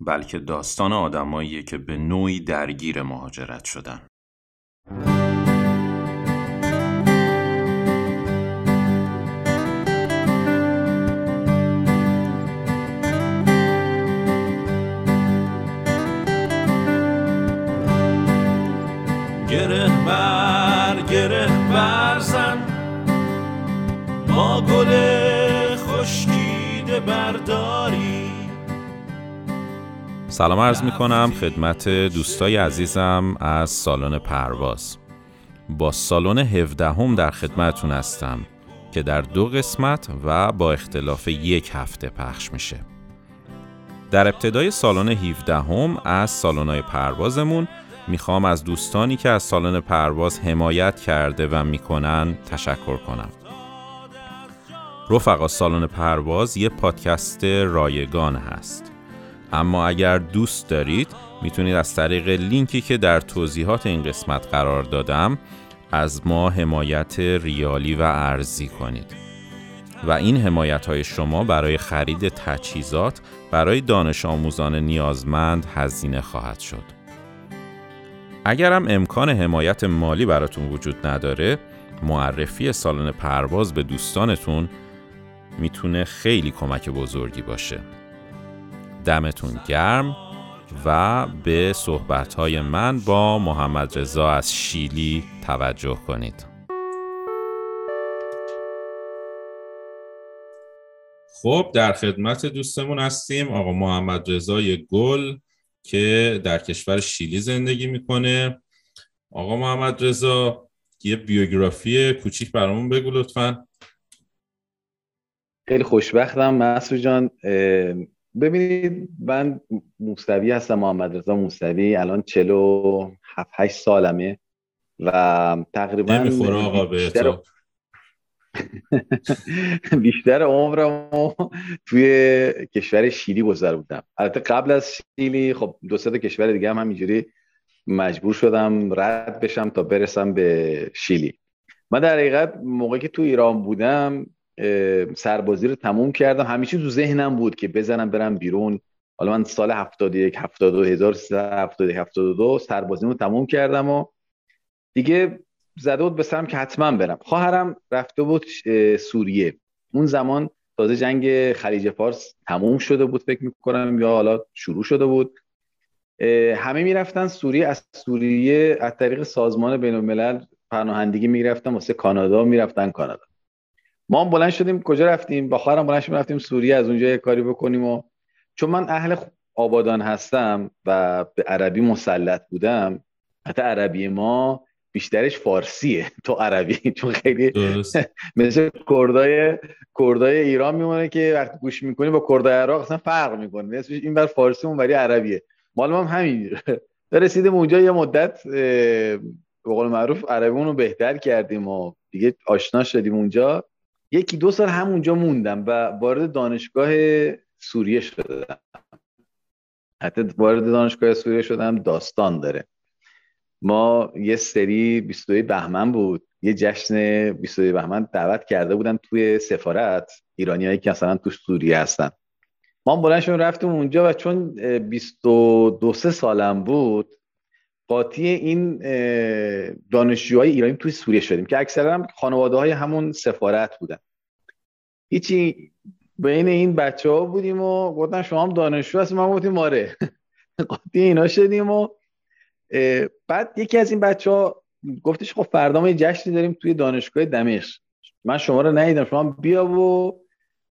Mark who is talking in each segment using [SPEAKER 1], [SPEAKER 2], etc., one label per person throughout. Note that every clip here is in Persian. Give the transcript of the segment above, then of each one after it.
[SPEAKER 1] بلکه داستان آدماییه که به نوعی درگیر مهاجرت شدن.
[SPEAKER 2] گره بر گره برزن ما گل خشکیده برداری
[SPEAKER 1] سلام عرض می کنم خدمت دوستای عزیزم از سالن پرواز. با سالن 17 هم در خدمتون هستم که در دو قسمت و با اختلاف یک هفته پخش میشه. در ابتدای سالن 17 هم از سالن‌های پروازمون می‌خوام از دوستانی که از سالن پرواز حمایت کرده و می‌کنن تشکر کنم. رفقا سالن پرواز یه پادکست رایگان هست. اما اگر دوست دارید می‌تونید از طریق لینکی که در توضیحات این قسمت قرار دادم از ما حمایت ریالی و ارزی کنید و این حمایت های شما برای خرید تجهیزات برای دانش آموزان نیازمند هزینه خواهد شد. اگرم امکان حمایت مالی براتون وجود نداره معرفی سالن پرواز به دوستانتون می‌تونه خیلی کمک بزرگی باشه دمتون گرم و به صحبتهای من با محمد رضا از شیلی توجه کنید. خب در خدمت دوستمون هستیم. آقا محمد رضای گل که در کشور شیلی زندگی می‌کنه. آقا محمد رضا یه بیوگرافی کوچیک برامون بگو لطفا.
[SPEAKER 3] خیلی خوشبختم مسعود جان. ببینید من موسوی هستم محمد رضا موسوی الان 47 8 سالمه و تقریبا
[SPEAKER 1] نمی‌خوره آقا به بیشتر,
[SPEAKER 3] بیشتر عمرمو توی کشور شیلی گذر بودم. البته قبل از شیلی خب دو سه کشور دیگه هم همینجوری مجبور شدم رد بشم تا برسم به شیلی. من در حقیقت موقعی که تو ایران بودم سربازی رو تموم کردم. همیشه تو ذهنم بود که بزنم برم بیرون. حالا من سال 71 72 1371 72 سربازی رو تموم کردم و دیگه زده بود به سرم که حتما برم. خواهرم رفته بود سوریه. اون زمان تازه جنگ خلیج فارس تموم شده بود فکر می‌کنم یا حالا شروع شده بود. همه می‌رفتن سوریه. از سوریه از طریق سازمان بین الملل پناهندگی می‌رفتن واسه کانادا می‌رفتن کانادا. ما هم بلند شدیم کجا رفتیم؟ با خواهرم بلند شدیم رفتیم سوریه از اونجا یه کاری بکنیم و چون من اهل آبادان هستم و به عربی مسلط بودم حتی عربی ما بیشترش فارسیه تو عربی چون خیلی مثل کردای کردای ایران میمونه که وقتی گوش می‌کنی با کردای عراق اصلا فرق می‌کنه مثل این بر فارسی اون بری عربیه. مال هم همین. رسیدیم اونجا یه مدت به قول معروف عربیمون رو بهتر کردیم و دیگه آشنا شدیم اونجا. یکی دو سال همونجا موندم و وارد دانشگاه سوریه شدم. حتی وارد دانشگاه سوریه شدم داستان داره. ما یه سری 22 بهمن بود. یه جشن 22 بهمن دعوت کرده بودن توی سفارت. ایرانیایی که مثلا تو سوریه هستن. ما بلند شدیم رفتیم اونجا و چون 22 سالم بود قاطی این دانشجوهای ایرانی توی سوریه شدیم که اکثرا خانواده های همون سفارت بودن. هیچی بین این بچه ها بودیم و گفتن شما هم دانشجو هست ما گفتیم آره. قاطی اینا شدیم و بعد یکی از این بچه ها گفتش خب فردا ما یه جشنی داریم توی دانشگاه دمشق. من شما رو ندیدم. شما بیا و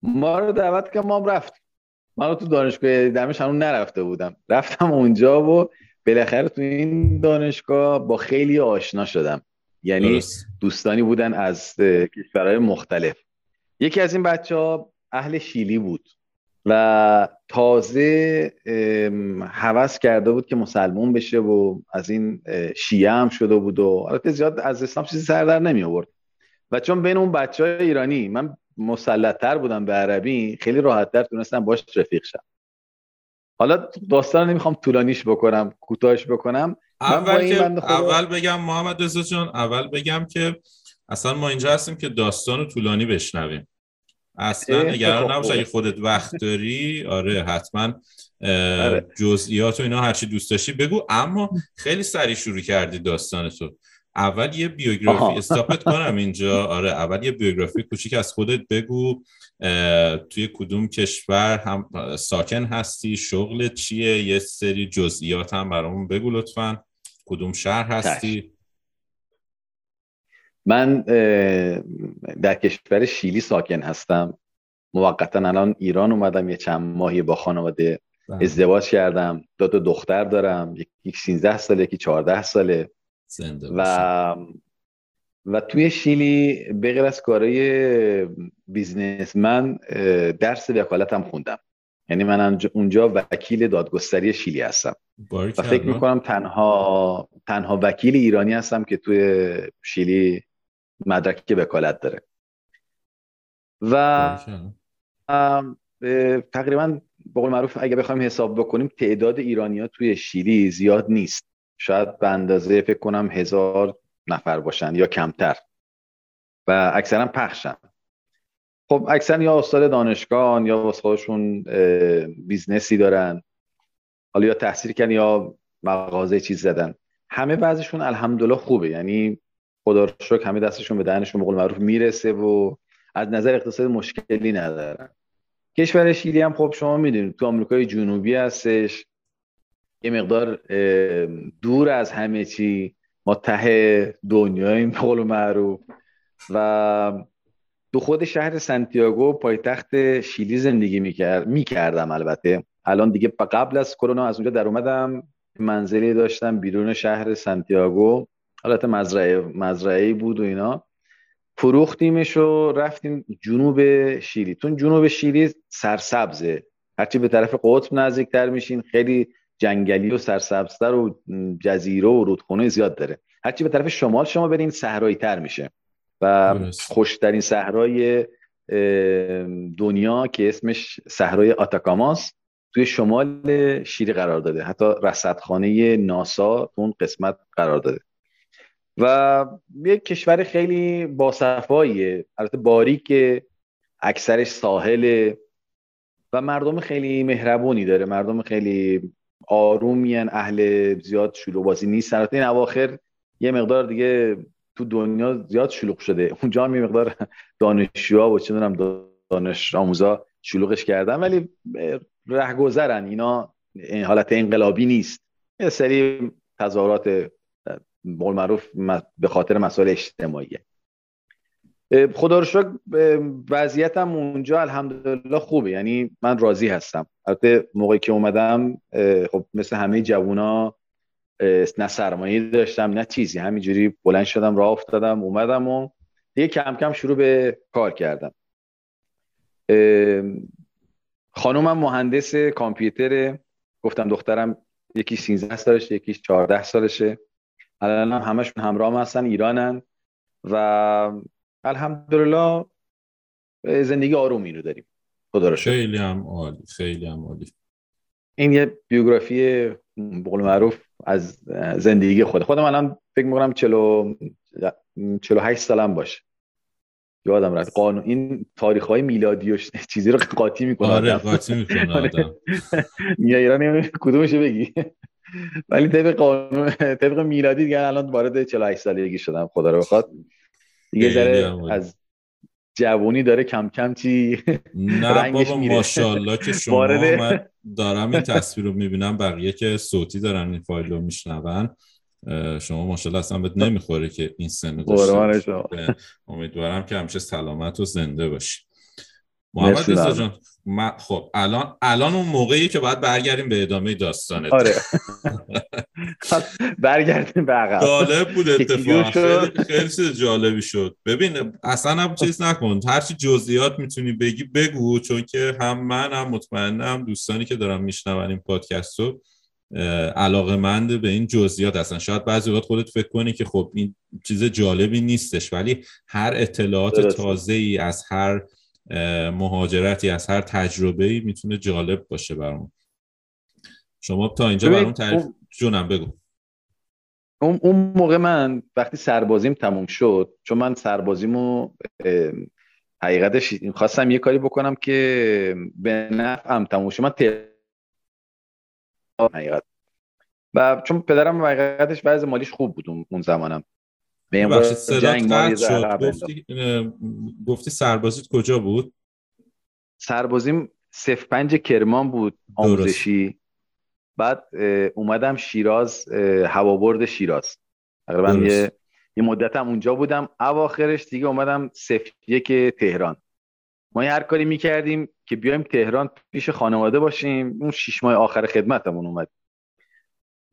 [SPEAKER 3] ما رو دعوت که ما هم رفتیم. من تو دانشگاه دمشق هنون نرفته بودم. رفتم اونجا و بالاخره تو این دانشگاه با خیلی آشنا شدم. یعنی دوستانی بودن از کشورهای مختلف. یکی از این بچه ها اهل شیلی بود و تازه هوس کرده بود که مسلمون بشه و از این شیعه هم شده بود و البته زیاد از اسلام چیزی سر در نمی آورد. و چون بین اون بچه های ایرانی من مسلطتر بودم به عربی خیلی راحتتر تونستم باش رفیق شم. حالا داستان نمی‌خوام طولانیش بکنم کوتاهش بکنم.
[SPEAKER 1] اول, که اول بگم محمد رضا جان اول بگم که اصلا ما اینجا هستیم که داستان طولانی بشنویم. اصلا نگران نباش اگه خودت وقت داری آره حتما آره. جزئیات و اینا هرچی دوست داشتی بگو. اما خیلی سریع شروع کردی داستان تو. اول یه بیوگرافی استاپت کنم اینجا. آره اول یه بیوگرافی کوچیک از خودت بگو. توی کدوم کشور هم ساکن هستی؟ شغلت چیه؟ یه سری جزئیات هم برامون بگو لطفا. کدوم شهر هستی؟
[SPEAKER 3] من در کشور شیلی ساکن هستم. موقتا الان ایران اومدم یه چند ماهی با خانواده بله. ازدواج کردم. دو تا دختر دارم. یکی 13 ساله یکی 14 ساله. و و توی شیلی به غیر از کارهای بیزنس من درس وکالتم خوندم. یعنی من اونجا وکیل دادگستری شیلی هستم. و فکر می‌کنم تنها تنها وکیل ایرانی هستم که توی شیلی مدرک وکالت داره. و تقریبا به قول معروف اگه بخوایم حساب بکنیم تعداد ایرانی ها توی شیلی زیاد نیست. شاید به اندازه فکر کنم هزار نفر باشن یا کمتر. و اکثرا پخشن. خب اکثر یا استاد دانشگاه یا واسه خودشون بیزنسی دارن. حالا یا تحصیل کردن یا مغازه چیز زدن. همه بعضشون الحمدلله خوبه. یعنی خدا رو شکر همه دستشون به دهنشون به قول معروف می‌رسه و از نظر اقتصاد مشکلی ندارن. کشور شیلی هم خب شما می‌دونید تو آمریکای جنوبی هستش. یه مقدار دور از همه چی. ما ته دنیاییم به معروف. و تو خود شهر سانتیاگو پایتخت شیلی زندگی می‌کرد می‌کردم البته. الان دیگه قبل از کرونا از اونجا در اومدم. منزلی داشتم بیرون شهر سانتیاگو. حالت مزرعه مزرعه بود و اینا. فروختیمش و رفتیم جنوب شیلی. تون جنوب شیلی سرسبزه. هرچی به طرف قطب نزدیکتر میشین خیلی جنگلی و سرسبزتر و جزیره و رودخونه زیاد داره. هرچی به طرف شمال شما برین صحرایی تر میشه و خوشترین صحرای دنیا که اسمش صحرای آتاکاماس توی شمال شیلی قرار داده. حتی رصدخانه ناسا اون قسمت قرار داده. و یک کشور خیلی باصفاییه. البته باریک اکثرش ساحل و مردم خیلی مهربونی داره. مردم خیلی آرومین اهل زیاد شلوغ بازی نیست. این اواخر یه مقدار دیگه تو دنیا زیاد شلوغ شده. اونجا هم یه مقدار دانشجوها و چه دانش آموزا شلوغش کردن ولی رهگذرن. اینا حالت انقلابی نیست. یه سری تظاهرات بقول معروف به خاطر مسائل اجتماعی خدا رو شکر وضعیتم اونجا الحمدلله خوبه. یعنی من راضی هستم. البته موقعی که اومدم خب مثل همه جوونا نه سرمایه داشتم نه چیزی. همینجوری بلند شدم راه افتادم اومدم و دیگه کم کم شروع به کار کردم. خانومم مهندس کامپیوتر گفتم دخترم یکی 13 سالشه یکی 14 سالشه. الان هم همشون همراه هستن ایرانن و الحمدلله زندگی آرومی رو داریم. خدا رو
[SPEAKER 1] خیلی هم عالی خیلی هم عالی.
[SPEAKER 3] این یه بیوگرافی بقول معروف از زندگی خود. خودم الان فکر می‌کنم 40 48 سالم باشه. یادم رفت قانون این تاریخ های میلادی و چیزی رو قاطی می‌کنه.
[SPEAKER 1] آره قاطی می‌کنه آدم.
[SPEAKER 3] میای ایران کدومش بگی؟ ولی طبق قانون طبق میلادی دیگه الان وارد 48 سالگی شدم خدا رو بخواد. دیگه ذره از جوونی داره کم کم چی
[SPEAKER 1] نه بابا ماشاءالله که شما من دارم این تصویر رو می‌بینم بقیه که صوتی دارن این فایل رو میشنون. شما ماشاءالله اصلا بهت نمی‌خوره که این سن داشته امیدوارم که همیشه سلامت و زنده باشی. محمد رضا جان خب الان الان اون موقعی که باید برگردیم به ادامه داستانه
[SPEAKER 3] آره. برگردیم به عقب.
[SPEAKER 1] جالب بود اتفاق خیلی خیلی جالبی شد. ببین اصلا هم چیز نکن. هرچی جزئیات می‌تونی بگی بگو چون که هم من هم مطمئنم دوستانی که دارم میشنون این پادکست رو علاقه مند به این جزئیات هستن. شاید بعضی وقت خودت فکر کنی که خب این چیز جالبی نیستش ولی هر اطلاعات تازه ای از هر مهاجرتی از هر تجربه ای می‌تونه جالب باشه برام شما تا اینجا برام تعریف جونم بگو.
[SPEAKER 3] اون اون موقع من وقتی سربازیم تموم شد چون من سربازیمو حقیقتش خواستم یه کاری بکنم که به نفعم تموم شد من حقیقت. و چون پدرم حقیقتش وضع مالیش خوب بود اون زمانم.
[SPEAKER 1] به این جنگ شد. گفتی, گفتی سربازیت کجا بود؟
[SPEAKER 3] سربازیم صف پنج کرمان بود آموزشی. بعد اومدم شیراز هوابرد شیراز. تقریبا یه یه مدتم اونجا بودم. اواخرش دیگه اومدم صف یک تهران. ما هر کاری می‌کردیم که بیایم تهران پیش خانواده باشیم. اون شیش ماه آخر خدمتمون اومد.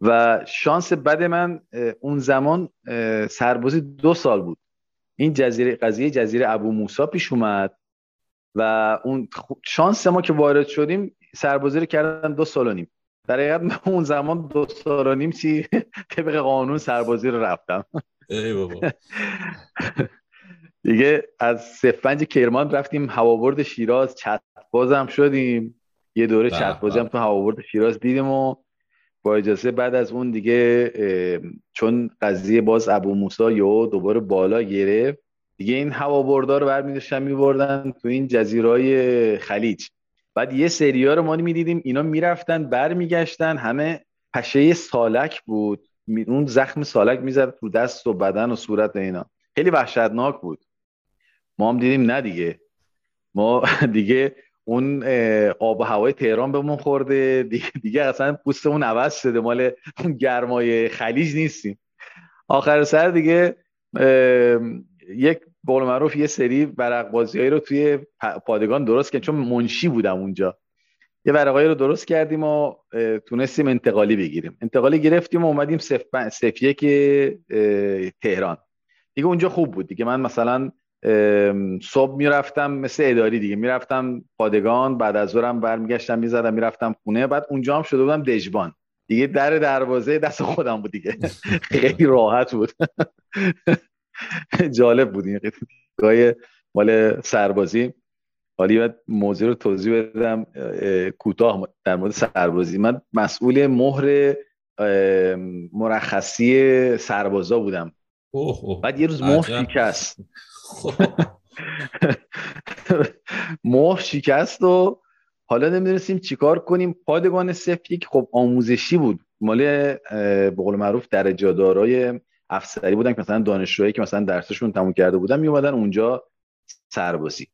[SPEAKER 3] و شانس بد من اون زمان سربازی دو سال بود. این جزیره قضیه جزیره ابو موسا پیش اومد و اون شانس ما که وارد شدیم سربازی رو کردن دو سال و نیم. در حقیقت اون زمان دو سال و نیم چی؟ طبق قانون سربازی رو رفتم.
[SPEAKER 1] ای بابا.
[SPEAKER 3] دیگه از سفنج کرمان رفتیم هوابرد شیراز چت بازم شدیم. یه دوره چت بازی هم تو هوابرد شیراز دیدیم و با اجازه بعد از اون دیگه چون قضیه باز ابو موسا یا دوباره بالا گرفت. دیگه این هوابردا رو برمی داشتن میبردن تو این جزیرهای خلیج. بعد یه سریا رو ما می‌دیدیم اینا می‌رفتن برمیگشتن همه پشه سالک بود. اون زخم سالک می‌زد تو دست و بدن و صورت اینا. خیلی وحشتناک بود. ما هم دیدیم نه دیگه. ما دیگه اون آب و هوای تهران بهمون خورده. دیگه, دیگه اصلا پوستمون عوض شده. مال گرمای خلیج نیستیم. آخر سر دیگه یک بول معروف یه سری ورق بازیایی رو توی پادگان درست کردیم. چون منشی بودم اونجا. یه ورقایی رو درست کردیم و تونستیم انتقالی بگیریم. انتقالی گرفتیم و اومدیم سف, یک تهران. دیگه اونجا خوب بود. دیگه من مثلا صبح می‌رفتم مثل اداری دیگه. می‌رفتم پادگان بعد از ظهرم برمیگشتم می‌زدم می‌رفتم خونه. بعد اونجا هم شده بودم دژبان. دیگه در دروازه دست خودم بود دیگه. خیلی راحت بود. جالب بود این قطعه مال سربازی. حالی موضوع رو توضیح بدم کوتاه در مورد سربازی. من مسئول مهر مرخصی سربازا بودم. بعد یه روز مهر شکست. مهر شکست و حالا نمی‌دونستیم چیکار کنیم. پادگان صف یک خب آموزشی بود. مال به قول معروف درجه دارای افسری بودن که مثلا دانشجوهایی که مثلا درسشون تموم کرده بودن می اومدن اونجا سربازی.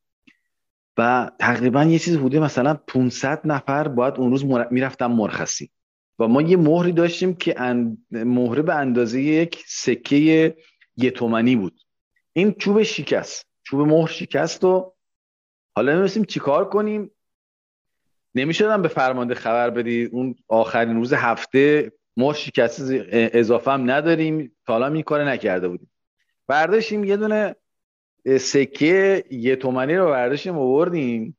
[SPEAKER 3] و تقریبا یه چیز بوده مثلا 500 نفر باید اون روز مر... می‌رفتن مرخصی و ما یه مهری داشتیم که ان... مهره به اندازه یک سکه یه تومنی بود. این چوب شکست چوب مهر شکست و حالا نمیستیم چیکار کنیم. نمی‌شدم به فرمانده خبر بدی اون آخرین روز هفته مهر شکست اضافه هم نداریم تا حالا این کار نکرده بودیم. برداشتیم یه دونه سکه یه تومنی رو برداشتیم آوردیم.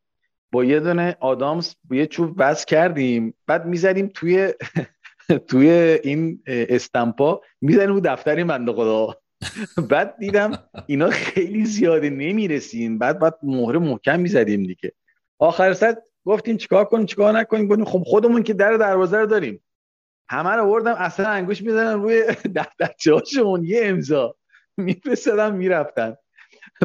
[SPEAKER 3] با یه دونه آدامس با یه چوب بس کردیم. بعد می‌زدیم توی توی این استمپا می‌زنیم رو دفتر بنده خدا. بعد دیدم اینا خیلی زیاده نمی‌رسیم. بعد بعد مهره محکم می‌زدیم دیگه. آخر سر گفتیم چیکار کنیم چیکار نکنیم؟ گفتیم خب خودمون که در دروازه رو داریم. همه رو آوردم اصلا انگوش می‌زنم روی دفترچه هاشون یه امضا. میفرستادم می‌رفتن.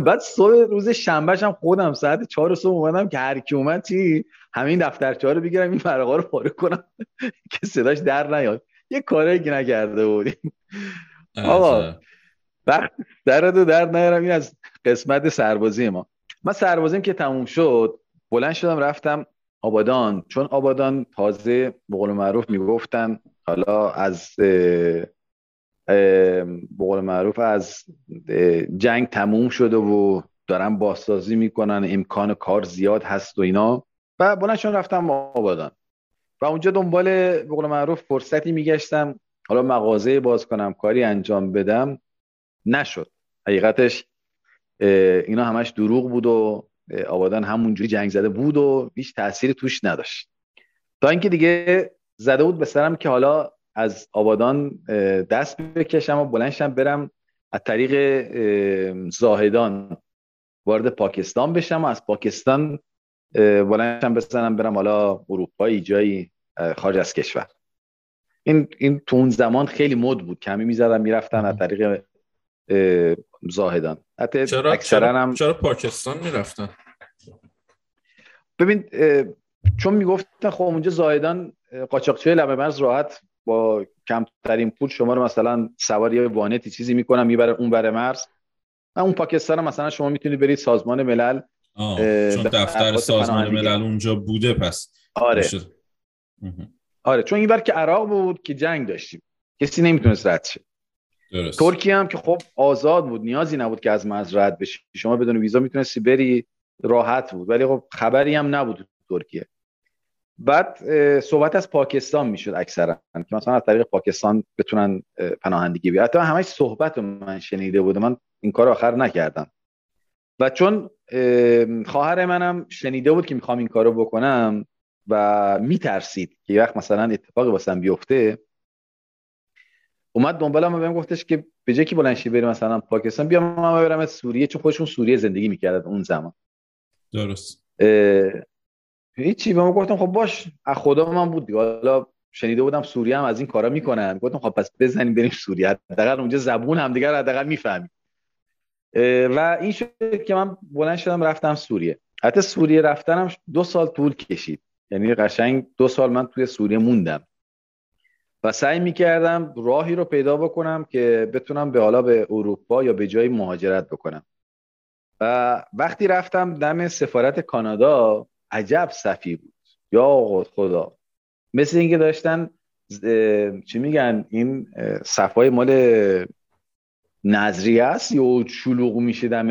[SPEAKER 3] بعد صبح روز شنبهش هم خودم ساعت چهار صبح اومدم که هر کی اومد چی؟ همین دفترچه رو بگیرم این ورقا رو پاره کنم. که صداش در نیاد. یه کاری که نکرده بودیم. آقا وقت در دو در نیارم. این از قسمت سربازی ما. من سربازیم که تموم شد بلند شدم رفتم آبادان. چون آبادان تازه به قول معروف می‌گفتن حالا از به قول معروف از جنگ تموم شده و دارن بازسازی می‌کنن امکان کار زیاد هست و اینا. و بلند رفتم آبادان. و اونجا دنبال به قول معروف فرصتی میگشتم. حالا مغازه باز کنم کاری انجام بدم. نشد. حقیقتش اینا همش دروغ بود و آبادان همونجوری جنگ زده بود و هیچ تأثیری توش نداشت. تا اینکه دیگه زده بود به سرم که حالا از آبادان دست بکشم و بلنشم برم از طریق زاهدان وارد پاکستان بشم و از پاکستان بلنشم بزنم برم حالا اروپایی جایی خارج از کشور. این این تو اون زمان خیلی مد بود. کمی می‌زدم می‌رفتن از طریق زاهدان.
[SPEAKER 1] حتی چرا, چرا, هم... چرا پاکستان می‌رفتن؟
[SPEAKER 3] ببین چون می‌گفتن خب اونجا زاهدان قاچاقچی لبه مرز راحت با کمترین پول شما رو مثلا سوار یه وانتی چیزی می‌کنم می‌بره اون بره مرز اون پاکستان مثلا شما می‌تونید برید سازمان ملل
[SPEAKER 1] چون دفتر سازمان ملل اونجا بوده پس
[SPEAKER 3] آره. آره چون این بر که عراق بود که جنگ داشتیم. کسی نمی‌تونست رد شه. ترکیه هم که خب آزاد بود نیازی نبود که از مرز رد بشی. شما بدون ویزا می‌تونستی بری راحت بود. ولی خب خبری هم نبود ترکیه. بعد صحبت از پاکستان می‌شد اکثرا که مثلا از طریق پاکستان بتونن پناهندگی بیارن. حتی همش صحبت من شنیده بودم. من این کار آخر نکردم. و چون خواهر منم شنیده بود که می‌خوام این کارو بکنم و میترسید که یه وقت مثلا اتفاقی واسم بیفته اومد دنبالم و بهم گفتش که به جای که بلنشی بریم مثلا پاکستان بیا من برم سوریه چون خودشون سوریه زندگی می‌کردن اون زمان.
[SPEAKER 1] درست.
[SPEAKER 3] هیچی به من گفتم خب باش از خدا من بود دیگه. حالا شنیده بودم سوریه هم از این کارا می‌کنن. گفتم خب پس بزنیم بریم سوریه. حداقل اونجا زبون هم دیگه حداقل می‌فهمیم. و این شد که من بلند شدم رفتم سوریه. حتی سوریه رفتنم دو سال طول کشید. یعنی قشنگ دو سال من توی سوریه موندم. و سعی می‌کردم راهی رو پیدا بکنم که بتونم به حالا به اروپا یا به جای مهاجرت بکنم. و وقتی رفتم دم سفارت کانادا عجب صفی بود. یا خدا. مثل اینکه داشتن چی میگن این صفای مال نظریه است یا شلوغ میشه دم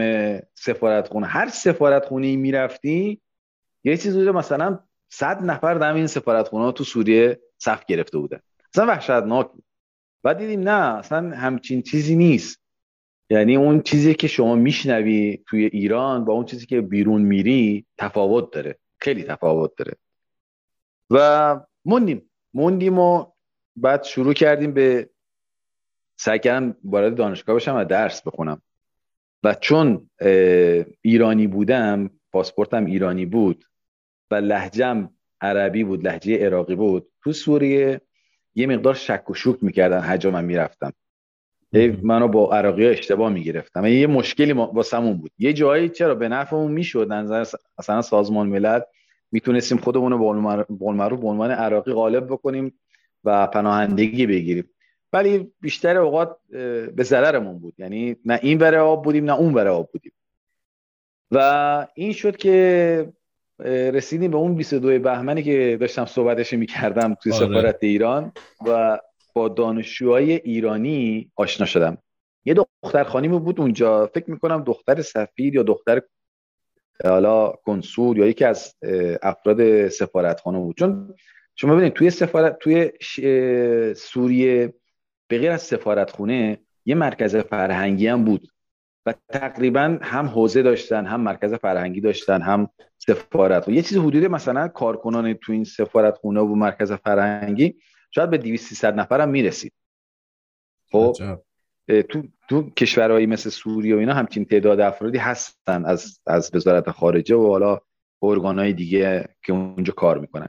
[SPEAKER 3] سفارت خونه. هر سفارت خونه می‌رفتی یه چیز بوده مثلا صد نفر دم این سفارت خونه تو سوریه صف گرفته بودن. اصلا وحشتناک بود. بعد دیدیم نه اصلا همچین چیزی نیست. یعنی اون چیزی که شما میشنوی توی ایران با اون چیزی که بیرون میری تفاوت داره. خیلی تفاوت داره. و موندیم. موندیم و بعد شروع کردیم به سعی کردم وارد دانشگاه بشم و درس بخونم. و چون ایرانی بودم پاسپورتم ایرانی بود و لهجم عربی بود لهجه عراقی بود تو سوریه یه مقدار شک و شوک می‌کردن حجا من می‌رفتم. منو با عراقی ها اشتباه می‌گرفتم. یه مشکلی واسمون بود. یه جایی چرا به نفعمون می‌شد نظر اصلا سازمان ملل می‌تونستیم خودمون رو به عنوان عراقی غالب بکنیم و پناهندگی بگیریم. ولی بیشتر اوقات به ضررمون بود. یعنی نه این بره آب بودیم نه اون بره آب بودیم. و این شد که رسیدیم به اون 22 بهمنی که داشتم صحبتش می‌کردم توی آره. سفارت ایران و با دانشجوهای ایرانی آشنا شدم. یه دختر خانیمی بود اونجا. فکر می‌کنم دختر سفیر یا دختر حالا کنسول یا یکی از افراد سفارت خانه بود. چون شما ببینید توی سفارت توی سوریه به غیر از سفارت خونه یه مرکز فرهنگی هم بود. و تقریبا هم حوزه داشتن هم مرکز فرهنگی داشتن هم سفارت. یه چیز حدود مثلا کارکنان تو این سفارت خونه و مرکز فرهنگی شاید به 200 300 نفر هم می‌رسید خب تو تو کشورهایی مثل سوریه و اینا همچین تعداد افرادی هستن از از وزارت خارجه و حالا ارگانهای دیگه که اونجا کار می‌کنن.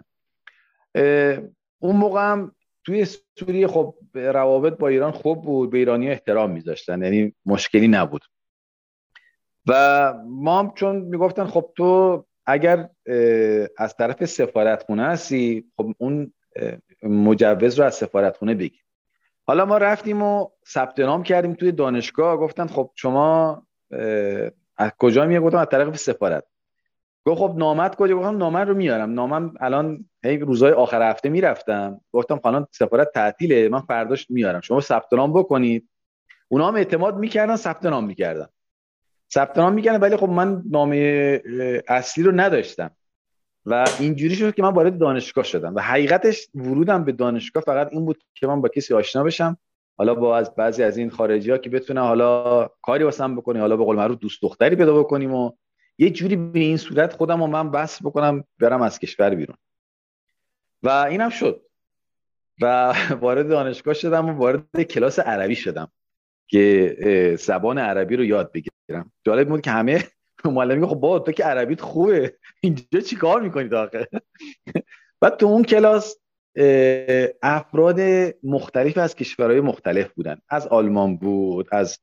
[SPEAKER 3] اون موقع هم توی سوریه خب روابط با ایران خوب بود به ایرانی احترام میذاشتن یعنی مشکلی نبود. و ما هم چون می‌گفتن خب تو اگر از طرف سفارتخونه هستی خب اون مجوز رو از سفارتخونه بگیر. حالا ما رفتیم و ثبت نام کردیم توی دانشگاه. گفتن خب شما از کجا میاد گفتم از طرف سفارت. گفت خب نامت کجا؟ گفتم نامت رو میارم. نامم الان هی روزهای آخر هفته می‌رفتم. گفتم خانم سفارت تعطیله. من فرداش میارم. شما ثبت نام بکنید. اونا هم اعتماد می‌کردن ثبت نام می‌کردن. ثبت نام می‌کنه ولی خب من نامه اصلی رو نداشتم. و اینجوری شد که من وارد دانشگاه شدم. و حقیقتش ورودم به دانشگاه فقط این بود که من با کسی آشنا بشم. حالا با از بعضی از این خارجی ها که بتونه حالا کاری واسم بکنه حالا به قول معروف دوست دختری پیدا بکنیم و یه جوری به این صورت خودم و من بس بکنم برم از کشور بیرون. و اینم شد. و وارد دانشگاه شدم و وارد کلاس عربی شدم. که زبان عربی رو یاد بگیرم. جالب بود که همه معلمی خب با تو که عربیت خوبه. اینجا چیکار می‌کنی آخه بعد تو اون کلاس افراد مختلف از کشورهای مختلف بودن. از آلمان بود از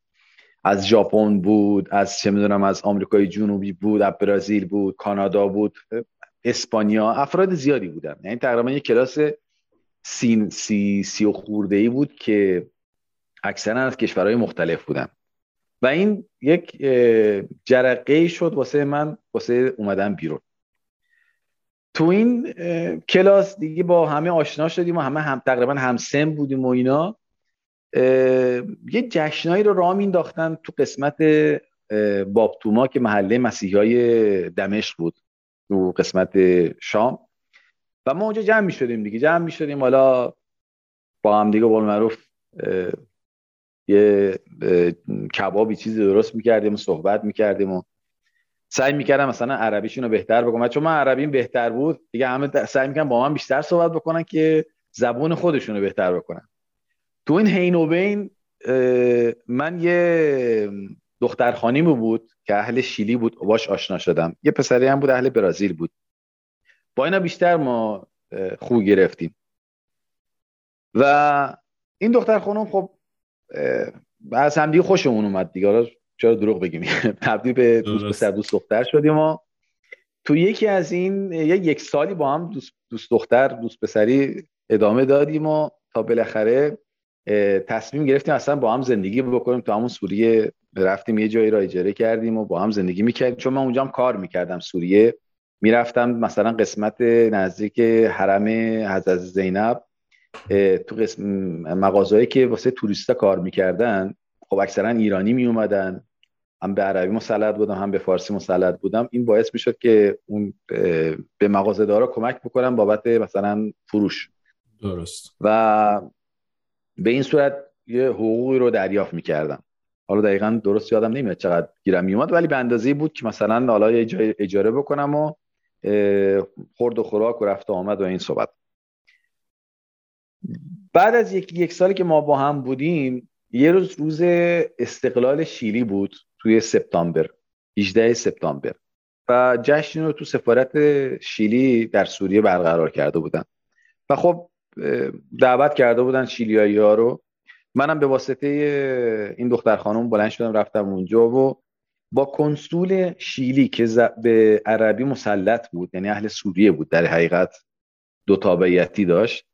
[SPEAKER 3] از ژاپن بود از چه می‌دونم از آمریکای جنوبی بود از برزیل بود کانادا بود اسپانیا. افراد زیادی بودن. یعنی تقریبا یک کلاس سی, سی, سی و خورده ای بود که اکثرا از کشورهای مختلف بودن و این یک جرقه شد واسه من واسه اومدن بیرون. تو این کلاس دیگه با همه آشنا شدیم و همه هم تقریبا همسن بودیم و اینا. یه جشنایی رو راه مینداختن تو قسمت بابتوما که محله مسیحی های دمشق بود تو قسمت شام. و ما اونجا جمع می شدیم دیگه جمع می شدیم حالا با هم دیگه بول معروف یه کبابی چیزی درست می‌کردیم و صحبت می‌کردیم و سعی می‌کردم مثلا عربیشون رو بهتر بکنم. چون من عربیم بهتر بود دیگه همه سعی می‌کنم با من بیشتر صحبت بکنن که زبون خودشون رو بهتر بکنن. تو این حین و بین من یه دختر خانیمو بود که اهل شیلی بود باش آشنا شدم. یه پسری هم بود اهل برازیل بود. با اینا بیشتر ما خوب گرفتیم. و این دختر خانم خب از همدیگه خوشمون اومد دیگه. چرا دروغ بگیم؟ تبدیل به دوست پسر دوست دختر شدیم و تو یکی از این یک سالی با هم دوست, دوست دختر دوست پسری ادامه دادیم و تا بالاخره تصمیم گرفتیم اصلا با هم زندگی بکنیم. تو همون سوریه رفتیم یه جایی را اجاره کردیم و با هم زندگی می‌کردیم. چون من اونجا هم کار می‌کردم سوریه. می‌رفتم مثلا قسمت نزدیک حرم حضرت زینب. تو قسم مغازهایی که واسه توریستا کار می‌کردن خب اکثرا ایرانی می اومدن هم به عربی مسلط بودم هم به فارسی مسلط بودم. این باعث می‌شد که اون به مغازه دارا کمک بکنم بابت مثلا فروش.
[SPEAKER 1] درست.
[SPEAKER 3] و به این صورت یه حقوقی رو دریافت می‌کردم. حالا دقیقا درست یادم نمیاد چقدر گیرم میومد ولی به اندازه بود که مثلا حالا یه جای اجاره بکنم و خورد و خوراک و رفت و آمد و این صحبت. بعد از یک, یک سالی که ما با هم بودیم یه روز روز استقلال شیلی بود توی سپتامبر 18 سپتامبر. و جشن رو تو سفارت شیلی در سوریه برقرار کرده بودن. و خب دعوت کرده بودن شیلیایی ها رو. منم به واسطه این دختر خانم بلند شدم رفتم اونجا و با کنسول شیلی که به عربی مسلط بود یعنی اهل سوریه بود در حقیقت دو تابعیتی داشت.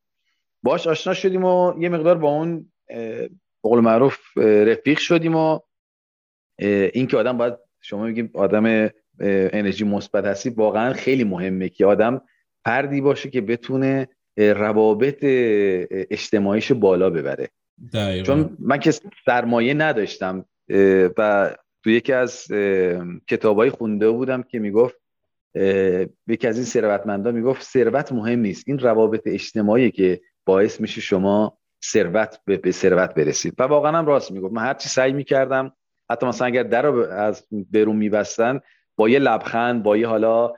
[SPEAKER 3] باش آشنا شدیم و یه مقدار با اون قول معروف رفیق شدیم و این که آدم باید شما میگیم آدم انرژی مثبت هستی واقعا خیلی مهمه که آدم فردی باشه که بتونه روابط اجتماعیش بالا ببره. چون من که سرمایه نداشتم و تو یکی از کتابایی خونده بودم که می‌گفت یکی از این ثروتمندا می‌گفت ثروت مهم نیست این روابط اجتماعی که باعث میشه شما ثروت به ثروت برسید. و واقعا هم راست می‌گفت. من هر چی سعی می‌کردم حتی مثلا اگر در رو از برون میبستن با یه لبخند با یه حالا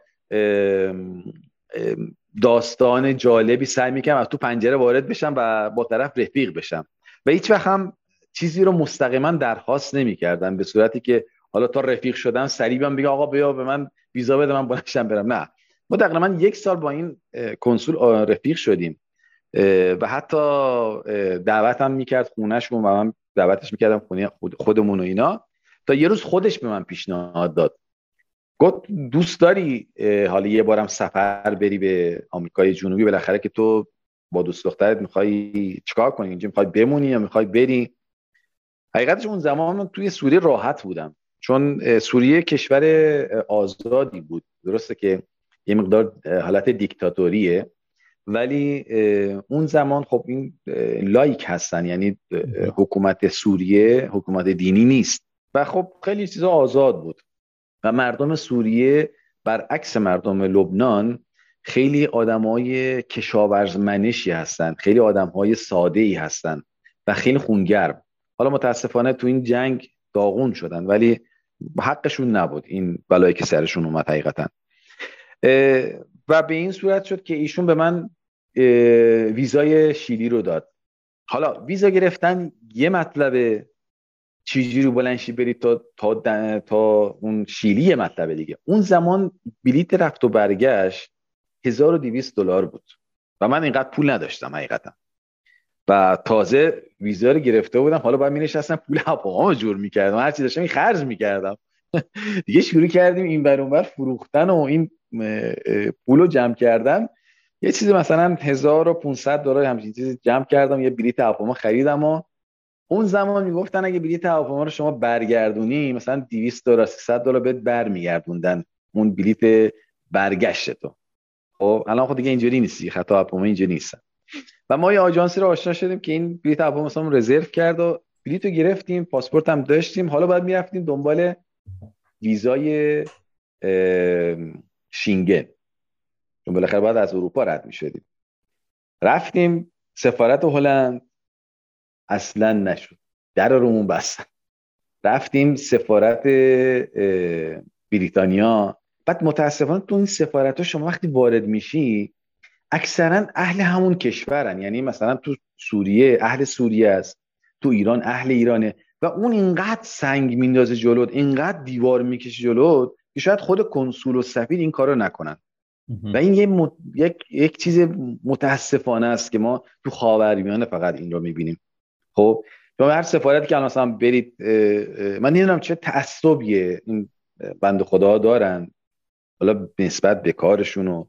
[SPEAKER 3] داستان جالبی سعی می‌کنم از تو پنجره وارد بشم و با طرف رفیق بشم. و هیچ وقت هم چیزی رو مستقیما درخواست نمی‌کردم به صورتی که حالا تا رفیق شدن سریع بگه آقا بیا به من ویزا بده من بلنشم برم. نه. ما تقریبا یک سال با این کنسول رفیق شدیم. و حتی دعوت هم می‌کرد خونهشون و من دعوتش می‌کردم خونه خودمون و اینا. تا یه روز خودش به من پیشنهاد داد. گفت دوست داری حالا یه بارم سفر بری به آمریکای جنوبی؟ بالاخره که تو با دوست دخترت می‌خوای چیکار کنی؟ اینجا می‌خوای بمونی یا می‌خوای بری؟ حقیقتش اون زمان من توی سوریه راحت بودم. چون سوریه کشور آزادی بود. درسته که یه مقدار حالت دیکتاتوریه. ولی اون زمان خب این لایک هستن یعنی حکومت سوریه حکومت دینی نیست. و خب خیلی چیزا آزاد بود. و مردم سوریه برعکس مردم لبنان خیلی آدمای کشاورزمنشی هستند خیلی آدمهای ساده ای هستند و خیلی خونگرم. حالا متاسفانه تو این جنگ داغون شدن ولی حقشون نبود این بلایی که سرشون اومد حقیقتا. و به این صورت شد که ایشون به من ویزای شیلی رو داد. حالا ویزا گرفتن یه مطلبه چیزی رو بلنشی برید تا تا, تا اون شیلی یه مطلبه دیگه. اون زمان بلیت رفت و برگشت 1200 دلار بود. و من اینقدر پول نداشتم حقیقتا. و تازه ویزا رو گرفته بودم. حالا باید می نشستم پول هواپیما جور می‌کردم. هر داشتم خرج می‌کردم. دیگه شروع کردیم این بر فروختن و این پول رو جمع کردن. یه چیزی مثلا 1500 دلار همچین چیزی جمع کردم یه بلیت هواپیما خریدم و اون زمان می‌گفتن اگه بلیت هواپیما رو شما برگردونی مثلا 200 دلار 300 دلار بهت برمیگردوندن اون بلیت برگشت تو. خب الان خود دیگه اینجوری نیستی خطا هواپیما اینجوری نیست. و ما یه آژانسی رو آشنا شدیم که این بلیت هواپیما مثلا رزرو کرد و بلیت رو گرفتیم پاسپورت هم داشتیم. حالا باید می‌رفتیم دنبال ویزای شینگن. چون بالاخره باید از اروپا رد می‌شدیم. رفتیم سفارت هلند اصلا نشد. در رومون بستن. رفتیم سفارت بریتانیا. بعد متاسفانه تو این سفارت ها شما وقتی وارد میشی اکثرا اهل همون کشورن. یعنی مثلا تو سوریه اهل سوریه است. تو ایران اهل ایرانه. و اون اینقدر سنگ میندازه جلوت اینقدر دیوار می‌کشه جلوت که شاید خود کنسول و سفیر این کارو نکنن. و این یه یک... یک چیز متاسفانه است که ما تو خاورمیانه فقط این رو می‌بینیم. خب شما هر سفارتی که مثلا برید من نمی‌دونم چه تعصبیه این بند خدا دارن. حالا نسبت به کارشون و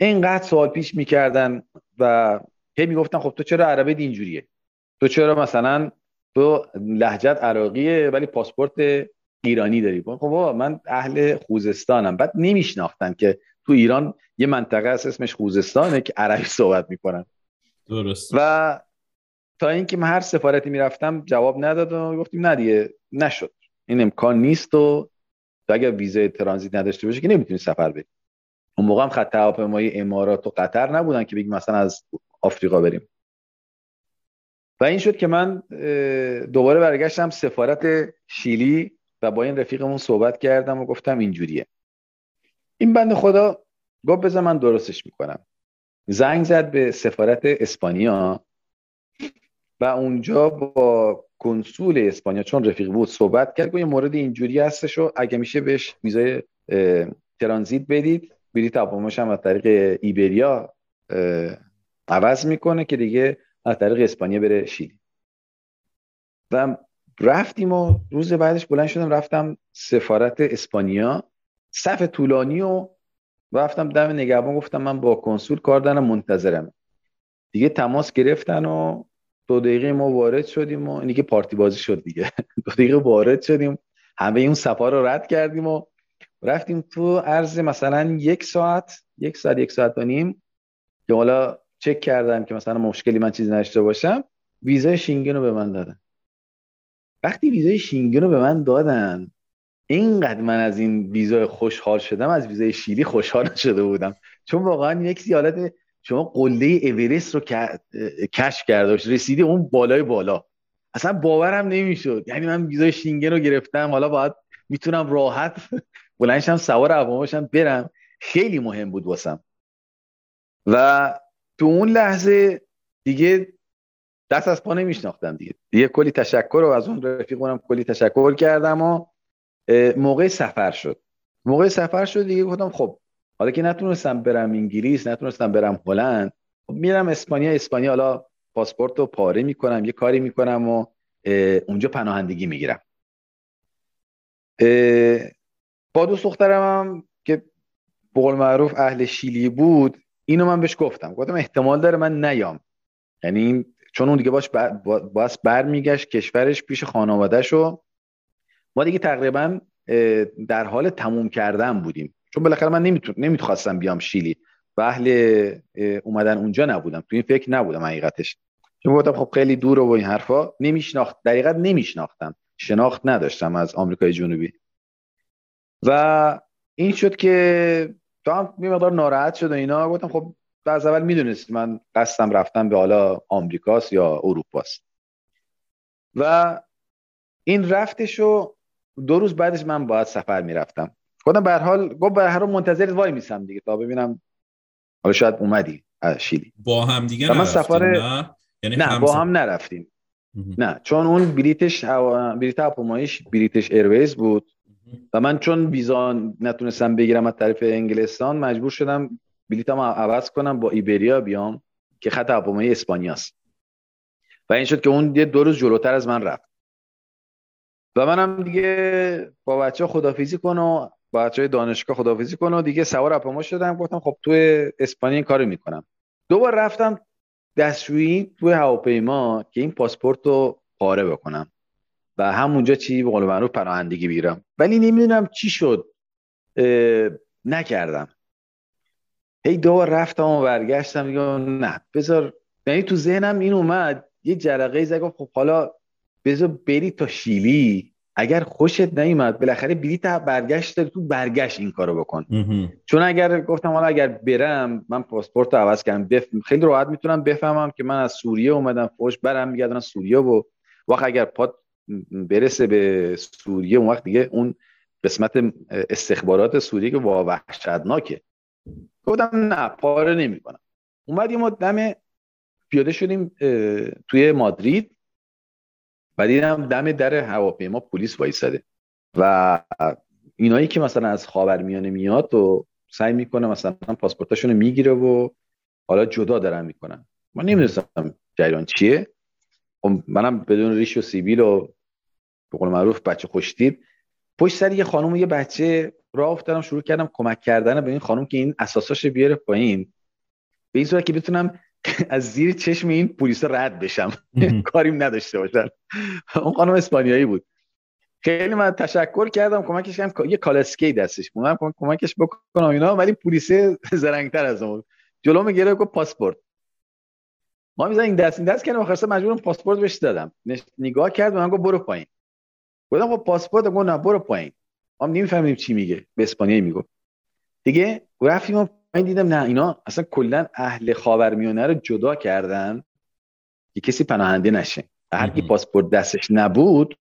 [SPEAKER 3] اینقدر سوال پیش می‌کردن و هی می‌گفتن خب تو چرا عربه اینجوریه تو چرا مثلا تو لهجت عراقیه ولی پاسپورت ایرانی داری؟ خب من اهل خوزستانم. بعد نمیشناختن که تو ایران یه منطقه هست اسمش خوزستانه که عربی صحبت می‌کنن.
[SPEAKER 1] درست.
[SPEAKER 3] و تا اینکه من هر سفارتی می‌رفتم جواب نداد و گفتیم نه دیگه نشد. این امکان نیست و تو اگر ویزای ترانزیت نداشته باشه که نمی‌تونی سفر بری. اون موقع هم خط هواپیمایی امارات و قطر نبودن که بگیم مثلا از آفریقا بریم. و این شد که من دوباره برگشتم سفارت شیلی و با این رفیقمون صحبت کردم و گفتم اینجوریه. این بند خدا گفت بذار من درستش می‌کنم. زنگ زد به سفارت اسپانیا و اونجا با کنسول اسپانیا چون رفیق بود صحبت کرد یه مورد اینجوری هستش و اگه میشه بهش ویزای ترانزیت بدید. بلیط هواپیماش هم از طریق ایبریا عوض می‌کنه که دیگه از طریق اسپانیا بره شیلی. و رفتیم و روز بعدش بلند شدم رفتم سفارت اسپانیا. صف طولانی و رفتم دم نگهبان گفتم من با کنسول کار دارم منتظرم. دیگه تماس گرفتن و دو دقیقه ما وارد شدیم و اینی که پارتی بازی شد دیگه. دو دقیقه وارد شدیم. همه اون سفر رو رد کردیم و رفتیم تو عرض مثلا یک ساعت یک ساعت یک ساعت و نیم که حالا چک کردم که مثلا مشکلی من چیزی نشته باشم ویزای شینگن رو به من دادن. وقتی ویزای شینگن رو به من دادن اینقدر من از این ویزای خوشحال شدم از ویزای شیلی خوشحال شده بودم. چون واقعا یک سیالت شما قله اورست رو کشف کرده رسیدی اون بالای بالا. اصلا باورم نمی‌شد. یعنی من ویزای شینگن رو گرفتم حالا باید می‌تونم راحت بلنشم سوار هواپیماشم برم. خیلی مهم بود واسم. و تو اون لحظه دیگه دست از پا نمیشناختم دیگه. دیگه کلی تشکر رو از اون رفیقونم کلی تشکر کردم و موقع سفر شد. موقع سفر شد دیگه گفتم خب حالا که نتونستم برم انگلیس نتونستم برم هلند خب میرم اسپانیا اسپانیا حالا پاسپورت رو پاره می‌کنم یه کاری می‌کنم و اونجا پناهندگی می‌گیرم. با دوست دخترم هم که بقول معروف اهل شیلی بود اینو من بهش گفتم. گفتم احتمال داره من نیام. یعنی چون اون دیگه باش باز برمیگشت کشورش پیش خانوادهش و ما دیگه تقریبا در حال تموم کردن بودیم. چون بالاخره من نمیتون نمی‌خواستم بیام شیلی. و اهل اومدن اونجا نبودم. تو این فکر نبودم حقیقتش. چون گفتم خب خیلی دور و این حرفا. نمیشناخت دقیقا نمیشناختم. شناخت نداشتم از آمریکای جنوبی. و این شد که تو هم ناراحت شد و اینا. گفتم خب از اول می‌دونست من قصدم رفتم به حالا آمریکاست یا اروپاست. و این رفتشو دو روز بعدش من باید سفر می‌رفتم. خودم به هر حال گفت به هر حال منتظر وای میسم دیگه تا ببینم. حالا شاید اومدی شیلی
[SPEAKER 1] با هم دیگه من سفر نه,
[SPEAKER 3] یعنی نه با هم نرفتیم. نه چون اون بلیتش بلیت هواپیماییش بریتش ایرویز بود. و من چون ویزا نتونستم بگیرم از طرف انگلستان مجبور شدم بلیتم عوض کنم با ایبریا بیام که خط هواپیمایی اسپانیاست. و این شد که اون یه دو روز جلوتر از من رفت. و منم دیگه با بچه خدافیزی کن و با بچه دانشگاه خدافیزی کن و دیگه سوار هواپیما شدم. گفتم خب توی اسپانیا این کارو می‌کنم. دوبار رفتم دستشویی توی هواپیما که این پاسپورت رو پاره بکنم و همونجا چی به قول معروف پناهندگی بگیرم. ولی نمی‌دونم چی شد. نکردم. هی دو رفتم و برگشتم. دیگه نه بذار یعنی تو ذهنم این اومد یه جرقه زد. گفت خب حالا بذار بری تا شیلی. اگر خوشت نیومد بالاخره بلیط برگشت داری تو برگشت این کارو بکن. چون اگر گفتم حالا اگر برم من پاسپورت رو عوض کردم. بف... خیلی راحت می‌تونم بفهمم که من از سوریه اومدم فوش برم میگردم سوریه و وقت اگر پات برسه به سوریه اون وقت دیگه اون قسمت استخبارات سوریه که وحشتناکه. گفتم نه پاره نمی‌کنم. اومدیم و دم پیاده شدیم توی مادرید. و دیدم دم در هواپیما پلیس وایساده. و اینایی که مثلا از خاورمیانه میاد و سعی می‌کنه مثلا پاسپورتاشونو می‌گیره و حالا جدا دارن می‌کنن. من نمی‌دونستم جریان چیه. خب منم بدون ریش و سیبیل و به قول معروف بچه خوشتیب. پشت سر یه خانم و یه بچه راه افتادم شروع کردم کمک کردن به این خانم که این اساساش بیاره پایین. به این صورت که بتونم از زیر چشم این پلیس رد بشم. کاریم نداشته باشن. اون خانم اسپانیایی بود. خیلی من تشکر کردم. کمکش کردم. یه کالسکی دستش بود. من کمکش بکنم اینا. ولی پلیس زرنگتر از اون جلو می‌گیره گفت پاسپورت. ما این دست این دست کردم آخرش مجبورم پاسپورت بهش دادم. نگاه کرد من گفت برو پایین. گفتم خب پاسپورت گفت نه برو پایین. ما نمی‌فهمیم چی میگه. به اسپانیایی میگه دیگه رفتیم من دیدم نه اینا اصلا کلا اهل خاورمیانه رو جدا کردن. که کسی پناهنده نشه. هر کی پاسپورت دستش نبود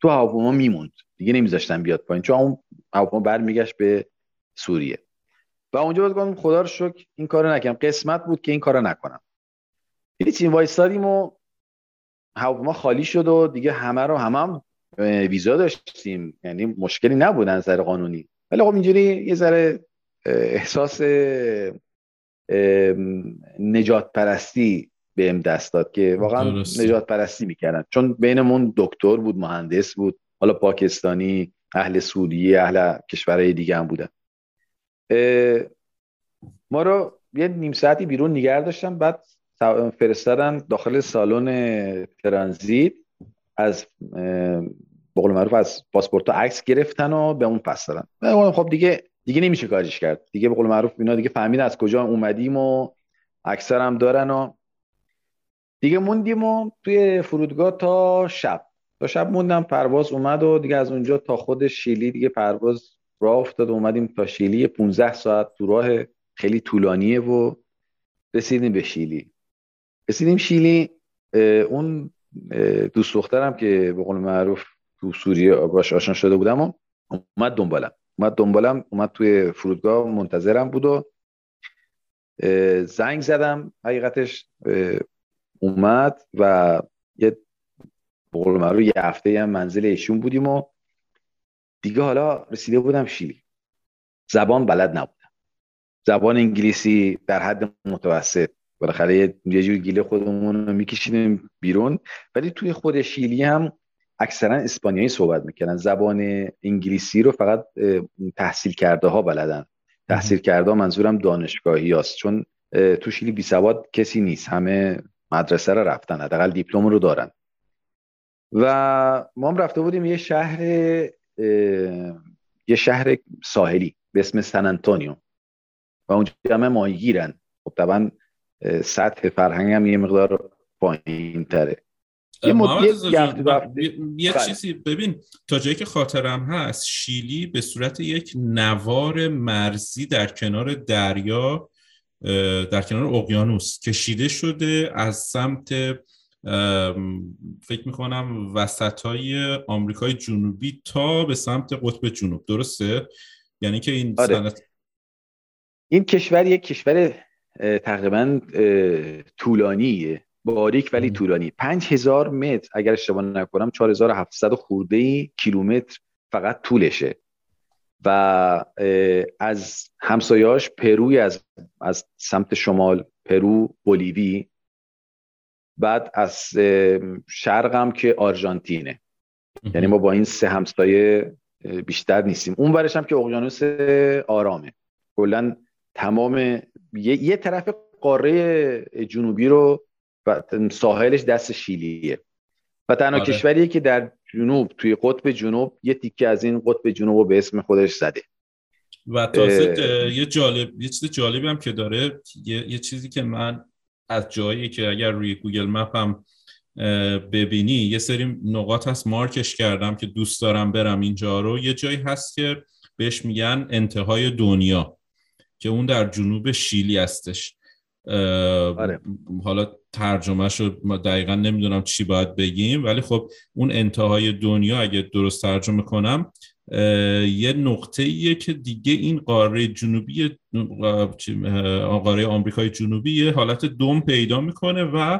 [SPEAKER 3] تو هواپیما میموند. دیگه نمیذاشتن بیاد پایین. چون اون هواپیما برمیگشت به سوریه. و اونجا باید گفتم خدا رو شکر این کارو نکردم. قسمت بود که این کارو نکنم. هیچ این وایستادیم و هواپیما خالی شد و دیگه همه رو همه هم ویزا داشتیم. یعنی مشکلی نبود نظر قانونی. ولی خب اینجوری یه ذره احساس نجات پرستی بهم دست داد که واقعا نجات پرستی می‌کردن. چون بینمون دکتر بود مهندس بود. حالا پاکستانی اهل سوریه اهل کشورهای دیگه هم بودن. ما رو یه نیم ساعتی بیرون نگه داشتن. بعد فرستادن داخل سالن ترانزیت. از بقول معروف از پاسپورت عکس گرفتن و به اون پس دادن. خب دیگه دیگه نمیشه کارش کرد. دیگه به قول معروف اینا دیگه فهمید از کجا اومدیم و اکثر هم دارن و دیگه موندیم و توی فرودگاه تا شب. تا شب موندم پرواز اومد و دیگه از اونجا تا خود شیلی دیگه پرواز راه افتاد و اومدیم تا شیلی 15 ساعت تو راه خیلی طولانیه و رسیدیم به شیلی. رسیدیم شیلی اون دوست دخترم که به قول معروف تو سوریه باش آشنا شده بودم و اومد دنبالم. اومد دنبالم اومد توی فرودگاه منتظرم بود و زنگ زدم. حقیقتش اومد و یه بقول معروف یه هفته هم منزل ایشون بودیم و دیگه حالا رسیده بودم شیلی. زبان بلد نبودم. زبان انگلیسی در حد متوسط. بالاخره یه جور گیله خودمون رو میکشیدیم بیرون. ولی توی خود شیلی هم اکثرا اسپانیایی صحبت می‌کنن زبان انگلیسی رو فقط تحصیل کرده ها بلدن. تحصیل کرده منظورم دانشگاهی هست چون تو شیلی بی سواد کسی نیست. همه مدرسه رو رفتن. حداقل دیپلم رو دارن. و ما هم رفته بودیم یه شهر یه شهر ساحلی به اسم سن انتونیو. و اونجا همه ماهیگیرن. خب طبعا سطح فرهنگ هم یه مقدار پایین تره
[SPEAKER 1] یه یه بله. چیزی ببین تا جایی که خاطرم هست شیلی به صورت یک نوار مرزی در کنار دریا در کنار اقیانوس کشیده شده از سمت فکر می‌کنم وسط های آمریکای جنوبی تا به سمت قطب جنوب درسته؟ یعنی که این
[SPEAKER 3] آره. این کشور یک کشور تقریبا طولانیه باریک ولی طولانی. 5000 متر اگر اشتباه نکنم 4700 خورده کیلومتر فقط طولشه. و از همسایاش پروی از از سمت شمال پرو بولیوی. بعد از شرقم که آرژانتینه. یعنی ما با این سه همسایه بیشتر نیستیم. اون ورش هم که اقیانوس آرامه. کلا تمام یه, یه طرف قاره جنوبی رو و ساحلش دست شیلیه. و تنها آره. کشوریه که در جنوب توی قطب جنوب یه تیکه از این قطب جنوب رو به اسم خودش زده.
[SPEAKER 1] و تازه یه جالب یه چیز جالبی هم که داره یه, یه چیزی که من از جایی که اگر روی گوگل مپ هم ببینی یه سری نقاط هست مارکش کردم که دوست دارم برم اینجا رو. یه جایی هست که بهش میگن انتهای دنیا که اون در جنوب شیلی هستش. آره. حالا ترجمه شد دقیقا نمی‌دونم چی باید بگیم ولی خب اون انتهای دنیا اگه درست ترجمه کنم یه نقطه ایه که دیگه این قاره جنوبی قاره آمریکای جنوبی یه حالت دوم پیدا می‌کنه و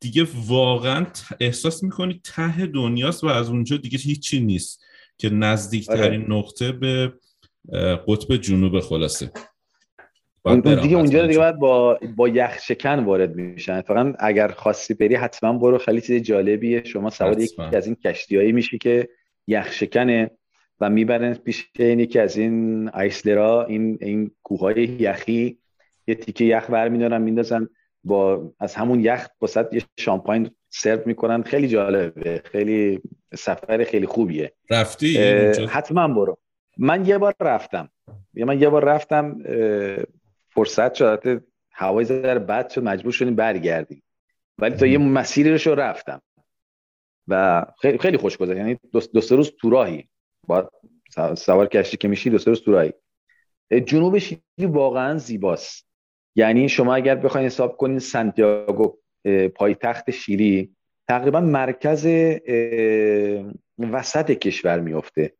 [SPEAKER 1] دیگه واقعا احساس می‌کنی ته دنیاست و از اونجا دیگه هیچی نیست که نزدیکترین آره. نقطه به قطب جنوب خلاصه
[SPEAKER 3] اون دیگه اونجا دیگه باید با با یخ شکن وارد میشن. فقط اگر خاصی بری حتما برو. خیلی چیز جالبیه. شما سوار یکی از این کشتیایی میشی که یخ شکنه و می‌برن پیش اینی که از این آیسلرا این این کوههای یخی. یه تیکه یخ برمیدارن میندازن با از همون یخ با یه شامپاین سرو می‌کنن. خیلی جالبه. خیلی سفر خیلی خوبیه.
[SPEAKER 1] رفتی
[SPEAKER 3] حتما برو. من یه بار رفتم. من یه بار رفتم فرصت شد. هوای ذره بد شد مجبور شدیم برگردیم. ولی تا یه مسیری رو رفتم. و خیلی خیلی خوش گذشت یعنی دو سه روز تو راهی. با سوار کشتی که میشی دو سه روز تو راهی. جنوب شیلی واقعا زیباست. یعنی شما اگر بخواید حساب کنین سانتیاگو پایتخت شیلی تقریبا مرکز وسط کشور میفته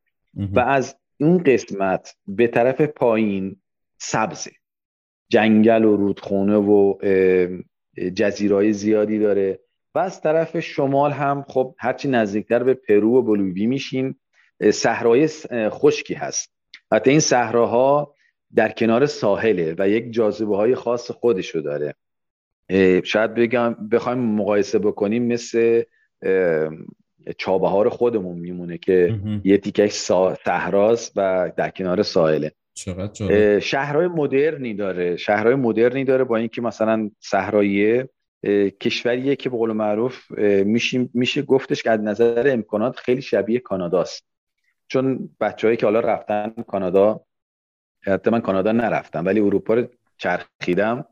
[SPEAKER 3] و از اون قسمت به طرف پایین سبزه. جنگل و رودخونه و جزیرهای زیادی داره. و از طرف شمال هم خب هرچی نزدیکتر به پرو و بولویوی میشین صحرای خشکی هست. حتی این صحراها در کنار ساحله و یک جاذبه های خاص خودشو داره. شاید بگم بخوایم مقایسه بکنیم مثل چابهار خودمون میمونه که یه تیکش صحراست و در کنار ساحله. شهرهای مدرنی داره. شهرهای مدرنی داره با اینکه مثلا صحراییه. کشوریه که به قول معروف میشه, میشه گفتش که از نظر امکانات خیلی شبیه کاناداست. چون بچههایی که حالا رفتن کانادا حتی من کانادا نرفتم ولی اروپا رو چرخیدم.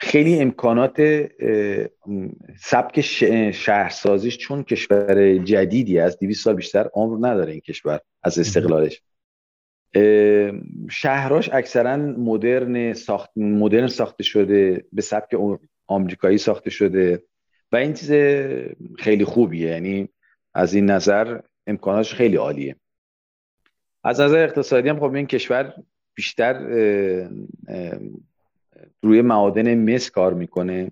[SPEAKER 3] خیلی امکانات سبک شهرسازیش چون کشور جدیدی از 200 سال بیشتر عمر نداره این کشور از استقلالش. شهراش اکثرا مدرن ساخت مدرن ساخته شده به سبک آمریکایی ساخته شده و این چیز خیلی خوبیه یعنی از این نظر امکاناتش خیلی عالیه. از نظر اقتصادی هم خب این کشور بیشتر روی معادن مس کار می‌کنه.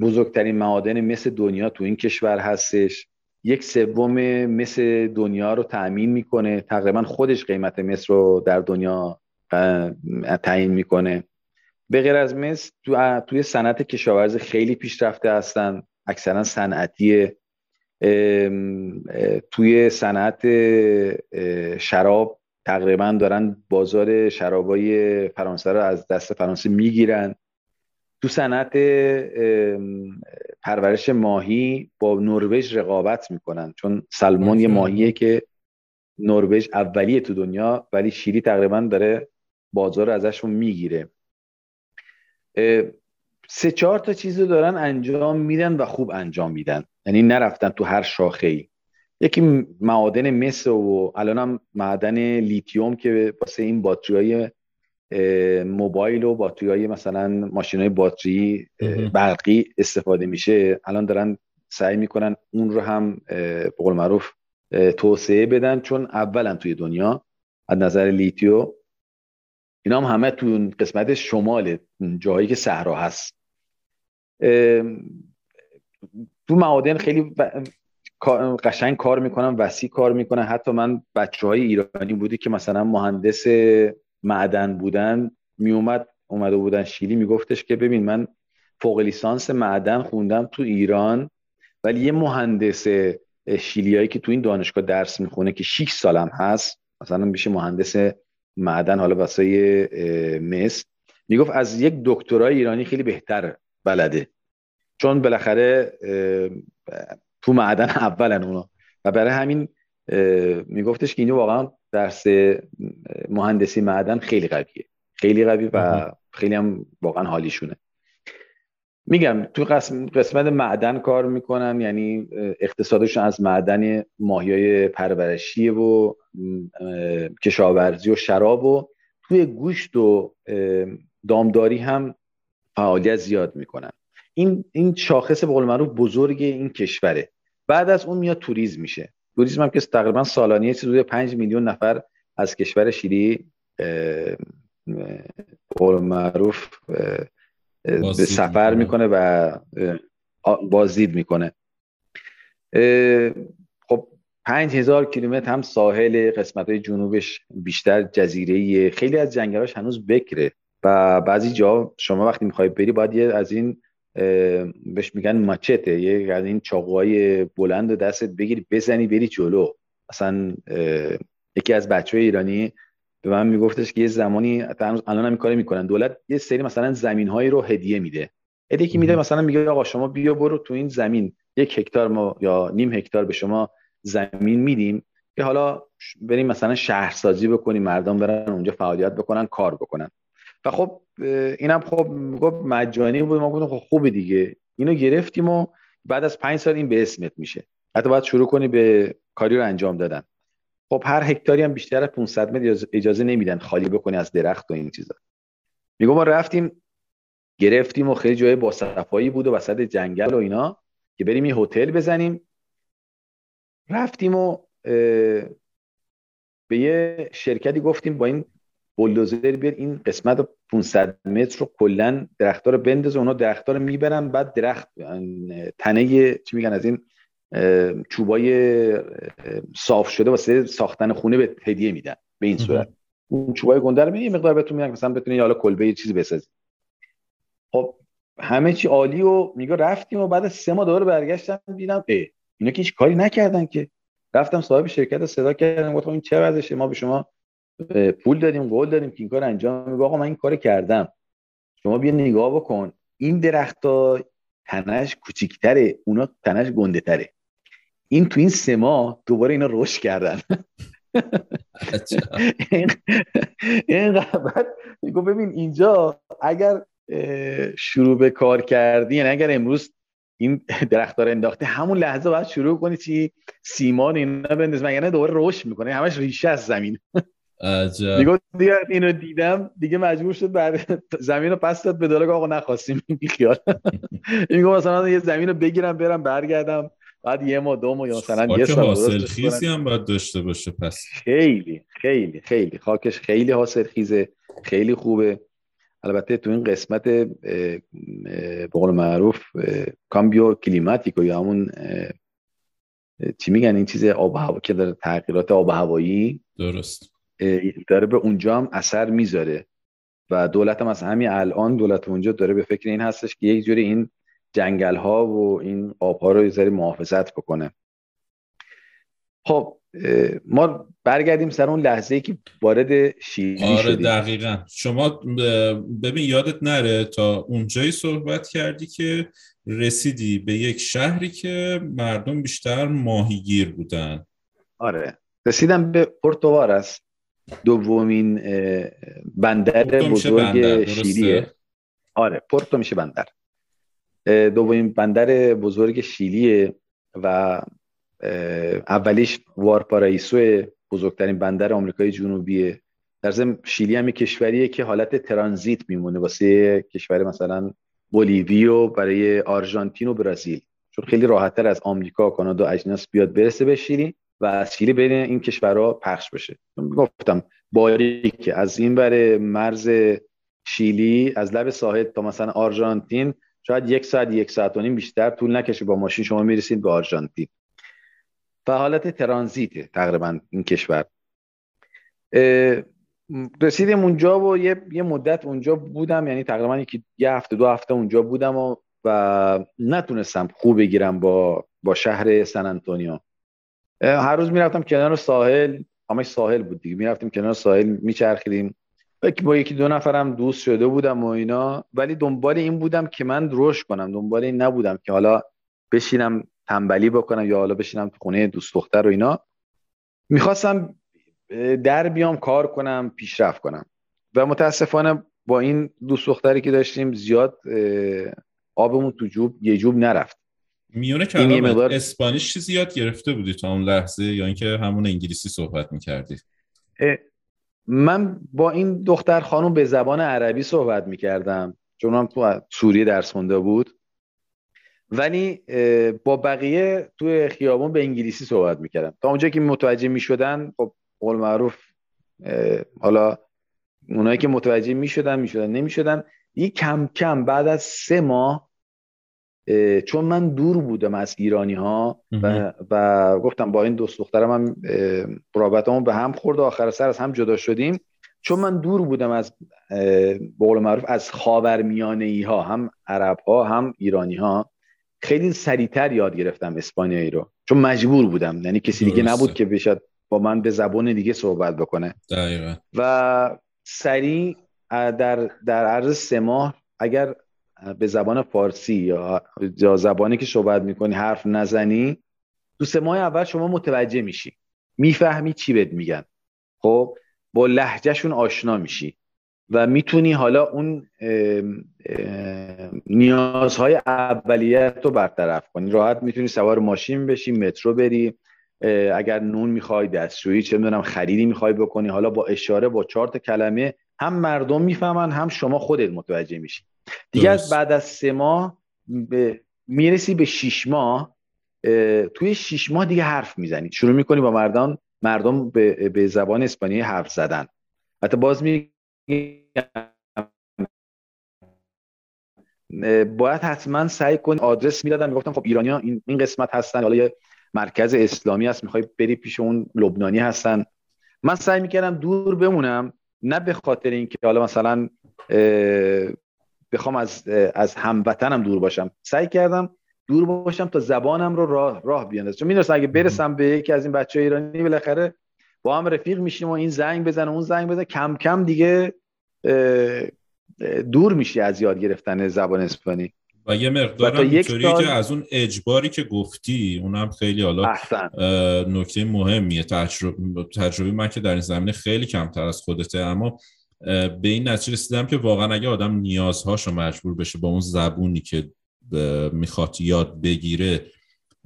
[SPEAKER 3] بزرگترین معادن مس دنیا تو این کشور هستش. یک سوم مس دنیا رو تأمین می‌کنه. تقریبا خودش قیمت مس رو در دنیا تعیین می‌کنه. به غیر از مس تو توی صنعت کشاورزی خیلی پیشرفته هستن. اکثرا صنعتی توی صنعت شراب تقریبا دارن بازار شرابای فرانسه رو از دست فرانسه می‌گیرن. تو صنعت پرورش ماهی با نروژ رقابت می‌کنن چون سلمون یه ماهیه که نروژ اولیه تو دنیا ولی شیلی تقریبا داره بازار ازشون می‌گیره. سه چهار تا چیز رو دارن انجام میدن و خوب انجام میدن. یعنی نرفتن تو هر شاخه ای یکی معادن مس و الان هم معدن لیتیوم که واسه این باتری های موبایل و باتری های مثلا ماشین های باتری برقی استفاده میشه. الان دارن سعی می‌کنن اون رو هم به قول معروف توسعه بدن چون اولا توی دنیا. از نظر لیتیو اینا هم همه تو قسمت شمال جایی که صحرا هست. تو معادن خیلی قشنگ کار می‌کنن وسیع کار می‌کنن حتی من بچه های ایرانی بودی که مثلا مهندس معدن بودن میومد اومده بودن شیلی میگفتش که ببین من فوق لیسانس معدن خوندم تو ایران ولی یه مهندس شیلیایی که تو این دانشگاه درس می‌خونه که 6 سالم هست مثلا میشه مهندس معدن حالا واسه مس. می‌گفت از یک دکترای ایرانی خیلی بهتر بلده. چون بالاخره تو معدن اولن اونا. و برای همین میگفتش که اینو واقعا درس مهندسی معدن خیلی قویه. خیلی قوی و خیلی هم واقعا حالیشونه. میگم تو قسمت معدن کار می‌کنن یعنی اقتصادشون از معدن ماهیای پرورشیه و کشاورزی و شراب و توی گوشت و دامداری هم فعالیت زیاد می‌کنن. این این شاخص به قول معروف بزرگ این کشوره. بعد از اون میاد توریسم میشه. توریسم هم که تقریبا سالانه چیزی 5 میلیون نفر از کشور شیلی قول معروف به سفر می‌کنه. و بازدید می‌کنه. خب پنج هزار کیلومتر هم ساحل قسمت های جنوبش بیشتر جزیره خیلی از جنگلاش هنوز بکره و بعضی جا شما وقتی می‌خوای بری باید یه از این بهش میگن ماچته. یه از این چاقوهای بلند و دستت بگیری بزنی بری جلو. اصلا یکی از بچه ایرانی به من میگفتش که یه زمانی الان هم کاری می‌کنن. دولت یه سری مثلا زمین هایی رو هدیه میده. هدیه که میده مثلا میگه آقا شما بیا برو تو این زمین. یک هکتار ما یا نیم هکتار به شما زمین میدیم که حالا بریم مثلا شهرسازی بکنیم مردم برن اونجا فعالیت بکنن کار بکنن. و خب اینم خب گفت مجانی بود ما گفتم خب خوبه دیگه. اینو گرفتیم و بعد از پنج سال این به اسمت میشه. حتی باید شروع کنی به کاری رو انجام دادن. خب هر هکتاری هم بیشتر از 500 متر اجازه نمیدن خالی بکنی از درخت و این چیزا. میگم ما رفتیم گرفتیم و خیلی جای با صفایی بود و وسط جنگل و اینا که بریم یه هتل بزنیم. رفتیم و به یه شرکتی گفتیم با این بولدوزر بیاد این قسمت 500 متر رو کلا درختها رو بندازه اونا درختها رو می‌برن بعد درخت تنه چی میگن از این چوبای صاف شده واسه ساختن خونه به هدیه میدن به این صورت. اون چوبای گنده رو یه مقدار بهتون میدن مثلا بتونی حالا کلبه یه چیزی بسازی. خب همه چی عالی و میگه رفتیم و بعد سه ماه دوباره برگشتم دیدم ای اینا که هیچ کاری نکردن که. رفتم صاحب شرکت صدا کردم گفتم این چه وضعشه؟ ما به شما پول دادیم قول دادیم که این کار انجام میگه آقا من این کار کردم. شما بیا نگاه بکن. این درختها تنش کوچیکتره. اونا تنش گنده تره این تو این سه ماه دوباره اینا رشد کردن. اینقدر میگو ببین اینجا اگر شروع به کار کردی یعنی اگر امروز این درختار انداخته همون لحظه باید شروع کنی چی؟ سیمان اینا بنداز مگر دوباره رشد می‌کنه همش ریشه از زمین. دیگه دیگه اینو دیدم دیگه مجبور شد بعد زمین رو پس داد به دلار آقا نخواستیم خیال. این مثلا یه زمین رو بگیرم برم برگردم بعد یه ماه دو ماه یا مثلا یه سال
[SPEAKER 1] حاصل خیزی هم باید داشته باشه پس.
[SPEAKER 3] خیلی خیلی خیلی. خاکش خیلی حاصل خیزه خیلی خوبه. البته تو این قسمت به قول معروف کامبیو کلیماتیکو یا همون چی میگن این چیز آب هوا که داره تغییرات آب هوایی؟
[SPEAKER 1] درست.
[SPEAKER 3] داره به اونجا هم اثر می‌ذاره. و دولت هم از همین الان دولت اونجا داره به فکر این هستش که یک جوری این جنگل ها و این آب ها رو یه محافظت بکنه. خب ما برگردیم سر اون لحظه ای که وارد شیلی
[SPEAKER 1] آره شدیم. دقیقا. شما ببین یادت نره تا اونجایی صحبت کردی که رسیدی به یک شهری که مردم بیشتر ماهیگیر بودن.
[SPEAKER 3] آره. رسیدم به پورتوارس دومین بندر بزرگ شیلیه. آره پورتو میشه بندر. دومین بندر بزرگ شیلیه و اولیش وارپارایسو بزرگترین بندر آمریکای جنوبیه. در ضمن شیلی هم کشوریه که حالت ترانزیت میمونه. واسه کشور مثلا بولیوی و برای آرژانتین و برزیل چون خیلی راحتتر از آمریکا کانادا اجناس بیاد برسه به شیلی. و شیلی بین این کشورها پخش بشه. گفتم باریک از این بر مرز شیلی از لب ساحل تا مثلا آرژانتین شاید یک ساعت یک ساعت و نیم بیشتر طول نکشه با ماشین. شما می‌رسید به آرژانتین. و حالت ترانزیته تقریبا این کشور. رسیدیم اونجا و یه, یه مدت اونجا بودم. یعنی تقریبا یکی یه هفته دو هفته اونجا بودم و, و نتونستم خوب بگیرم با با شهر سن انتونیو هر روز می‌رفتم کنار ساحل همش ساحل بود دیگه. می‌رفتیم کنار ساحل میچرخیدیم. با یکی دو نفرم دوست شده بودم و اینا. ولی دنبال این بودم که من رشد کنم. دنبال این نبودم که حالا بشینم تنبلی بکنم یا حالا بشینم تو خونه دوست دختر و اینا. می‌خواستم در بیام کار کنم پیشرفت کنم. و متاسفانه با این دوست دختری که داشتیم زیاد آبمون تو جوب یه جوب نرفت.
[SPEAKER 1] میونه کلام مقدار... اسپانیش چیزی یاد گرفته بودی تا اون لحظه یا اینکه همون انگلیسی صحبت می‌کردی؟
[SPEAKER 3] من با این دختر خانم به زبان عربی صحبت می‌کردم چون هم تو سوریه درس مونده بود. ولی با بقیه توی خیابون به انگلیسی صحبت می‌کردم. تا اونجا که متوجه می‌شدن خب قول معروف حالا اونایی که متوجه می‌شدن می‌شدن نمی‌شدن یه کم کم بعد از سه ماه چون من دور بودم از ایرانی ها و, و گفتم با این دوست دخترم هم رابطمون به هم خورد و آخر سر از هم جدا شدیم. چون من دور بودم از بقول معروف از خاورمیانه ای ها هم عرب ها هم ایرانی ها خیلی سریعتر یاد گرفتم اسپانیایی رو. چون مجبور بودم یعنی کسی دیگه نبود که بشد با من به زبان دیگه صحبت بکنه.
[SPEAKER 1] دقیقا.
[SPEAKER 3] و سریع در, در عرض سه ماه اگر به زبان فارسی یا, زبانی که صحبت می‌کنی حرف نزنی تو سه ماه اول شما متوجه میشی. می‌فهمی چی بهت میگن. خب با لحجهشون آشنا میشی و می‌تونی حالا اون نیازهای اولیت رو برطرف کنی. راحت می‌تونی سوار ماشین بشی مترو بری. اگر نون می‌خوای دستشویی چه می‌دونم خریدی می‌خوای بکنی. حالا با اشاره با چهار کلمه هم مردم می‌فهمن هم شما خودت متوجه میشی. دیگه از بعد از سه ماه می‌رسی به شیش ماه توی شیش ماه دیگه حرف می‌زنی. شروع می‌کنی با مردم مردم به, به زبان اسپانیایی حرف زدن. حتی باز می باید حتما سعی کن آدرس می‌دادن. می‌گفتن خب ایرانی ها این, این قسمت هستن. حالا یه مرکز اسلامی هست. می‌خوای بری پیش اون لبنانی هستن. من سعی می‌کردم دور بمونم. نه به خاطر اینکه حالا مثلا بخوام از از هموطنم دور باشم. سعی کردم دور باشم تا زبانم رو راه راه بیاندازم چون می‌دونستم اگه برسم به یکی از این بچه ایرانی بالاخره با هم رفیق میشیم و این زنگ بزنه اون زنگ بزنه کم کم دیگه دور میشی از یاد گرفتن زبان اسپانی.
[SPEAKER 1] و یه مقدار اینطوری سال... که از اون اجباری که گفتی اونم خیلی حالا نکته مهمیه. تجربه تجربه من که در این زمینه خیلی کمتر از خودته اما به این نتیجه رسیدم که واقعا اگه آدم نیازهاشو مجبور بشه با اون زبونی که می‌خواد یاد بگیره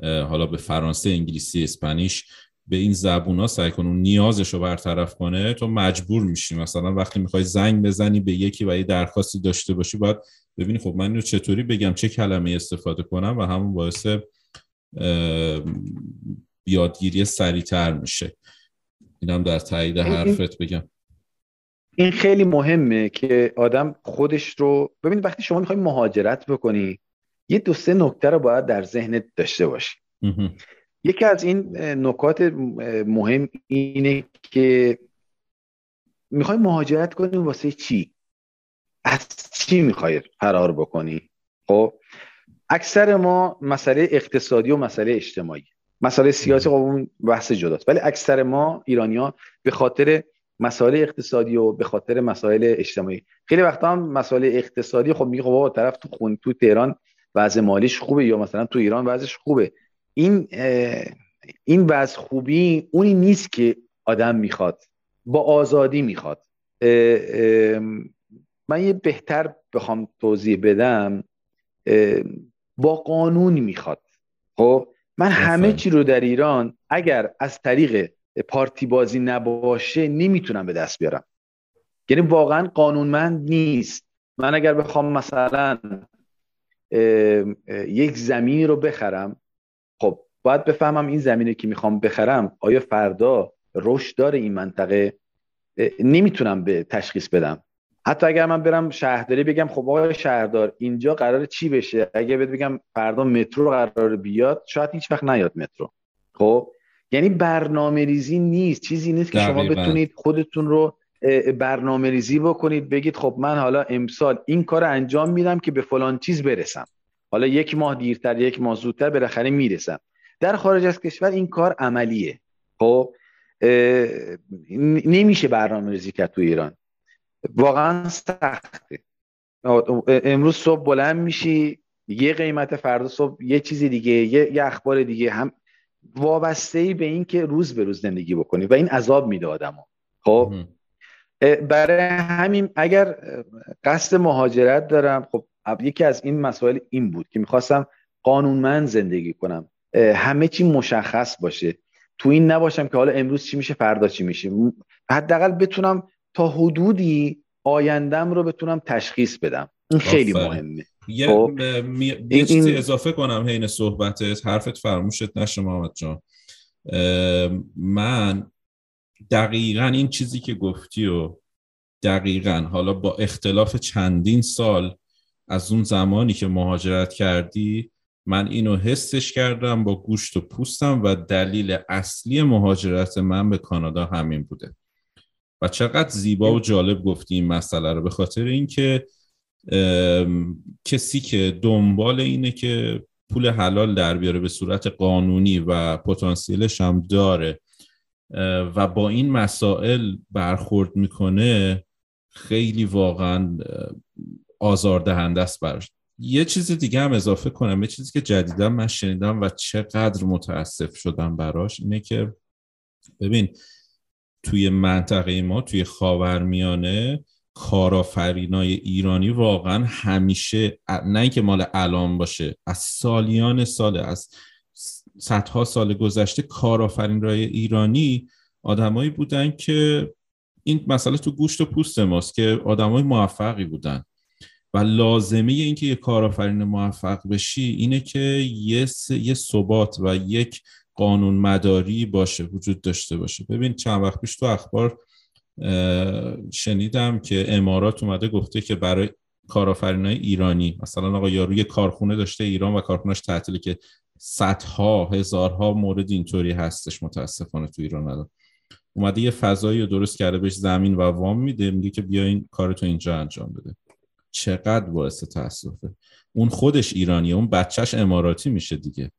[SPEAKER 1] حالا به فرانسه انگلیسی اسپانیش به این زبون ها سعی کن اون نیازش رو برطرف کنه تو مجبور میشی. مثلا وقتی می‌خوای زنگ بزنی به یکی و یه درخواستی داشته باشی باید ببینی خب من اینو چطوری بگم چه کلمه استفاده کنم و همون باعث یادگیری سریعتر میشه. اینم در تایید حرفت بگم.
[SPEAKER 3] این خیلی مهمه که آدم خودش رو ببینید وقتی شما می‌خوای مهاجرت بکنی یه دو سه نکته رو باید در ذهنت داشته باشی. یکی از این نکات مهم اینه که می‌خوای مهاجرت کنی واسه چی؟ از چی می‌خوای فرار بکنی؟ خب اکثر ما مسئله اقتصادی و مسئله اجتماعی مسئله سیاسی خب اون بحث جداست. ولی اکثر ما ایرانی ها به خاطر مسائل اقتصادی و به خاطر مسائل اجتماعی. خیلی وقتا هم مسائل اقتصادی خب میگه خب طرف تو خون تو تهران وضع مالیش خوبه یا مثلا تو ایران وضعش خوبه. این این وضع خوبی اونی نیست که آدم می‌خواد با آزادی می‌خواد. من یه بهتر بخوام توضیح بدم با قانون می‌خواد. خب؟ من همه چی رو در ایران اگر از طریق پارتی بازی نباشه نمی‌تونم به دست بیارم. یعنی واقعا قانونمند نیست. من اگر بخوام مثلا یک زمینی رو بخرم خب باید بفهمم این زمینی که می‌خوام بخرم آیا فردا رشد داره این منطقه؟ نمی‌تونم به تشخیص بدم. حتی اگر من برم شهرداری بگم خب آقای شهردار اینجا قرار چی بشه؟ اگه بهت بگم فردا مترو قرار بیاد شاید هیچ وقت نیاد مترو. خب؟ یعنی برنامه ریزی نیست. چیزی نیست که شما بتونید خودتون رو برنامه ریزی بکنید بگید خب من حالا امسال این کار انجام میدم که به فلان چیز برسم. حالا یک ماه دیرتر یک ماه زودتر بالاخره می‌رسم. در خارج از کشور این کار عملیه. خب نمیشه برنامه ریزی کرد تو ایران. واقعا سخته. امروز صبح بلند میشی یه قیمت فردا صبح یه چیزی دیگه یه, یه اخبار دیگه هم وابسته ای به این که روز به روز زندگی بکنی و این عذاب میده آدمو. خب؟ برای همین اگر قصد مهاجرت دارم خب یکی از این مسائل این بود که می‌خواستم قانونمند زندگی کنم. همه چی مشخص باشه. تو این نباشم که حالا امروز چی میشه فردا چی میشه. حداقل بتونم تا حدودی آیندم رو بتونم تشخیص بدم. این خیلی مهمه.
[SPEAKER 1] یه, خب، یه چیزی اضافه کنم حین صحبتت. حرفت فرموشت نشه محمد جان. من دقیقا این چیزی که گفتی و دقیقا حالا با اختلاف چندین سال از اون زمانی که مهاجرت کردی من اینو حسش کردم با گوشت و پوستم و دلیل اصلی مهاجرت من به کانادا همین بوده. و چقدر زیبا و جالب گفتی این مسئله رو به خاطر اینکه کسی که دنبال اینه که پول حلال در بیاره به صورت قانونی و پتانسیلش هم داره و با این مسائل برخورد می‌کنه خیلی واقعا آزاردهنده است براش. یه چیز دیگه هم اضافه کنم. یه چیزی که جدیدا من شنیدم و چقدر متاسف شدم براش اینه که ببین توی منطقه ما توی خاورمیانه کارآفرینای ایرانی واقعا همیشه نه اینکه مال الان باشه از سالیان سال از صدها سال گذشته کارآفرینای ایرانی آدمایی بودن که این مسئله تو گوشت و پوست ماست که آدمای موفقی بودن. و لازمه اینکه یه کارآفرین موفق بشی اینه که یه, یه ثبات و یک قانون مداری باشه وجود داشته باشه. ببین چند وقت پیش تو اخبار شنیدم که امارات اومده گفته که برای کارآفرینای ایرانی مثلا آقا یارو یه کارخونه داشته ایران و کارخونهش تعطیله که صدها هزارها مورد اینطوری هستش متاسفانه تو ایران الان. اومده یه فضایی رو درست کرده بهش زمین و وام میده میگه که بیا این کارتو اینجا انجام بده. چقدر باعث تاسفه. اون خودش ایرانیه اون بچهش اماراتی میشه دیگه.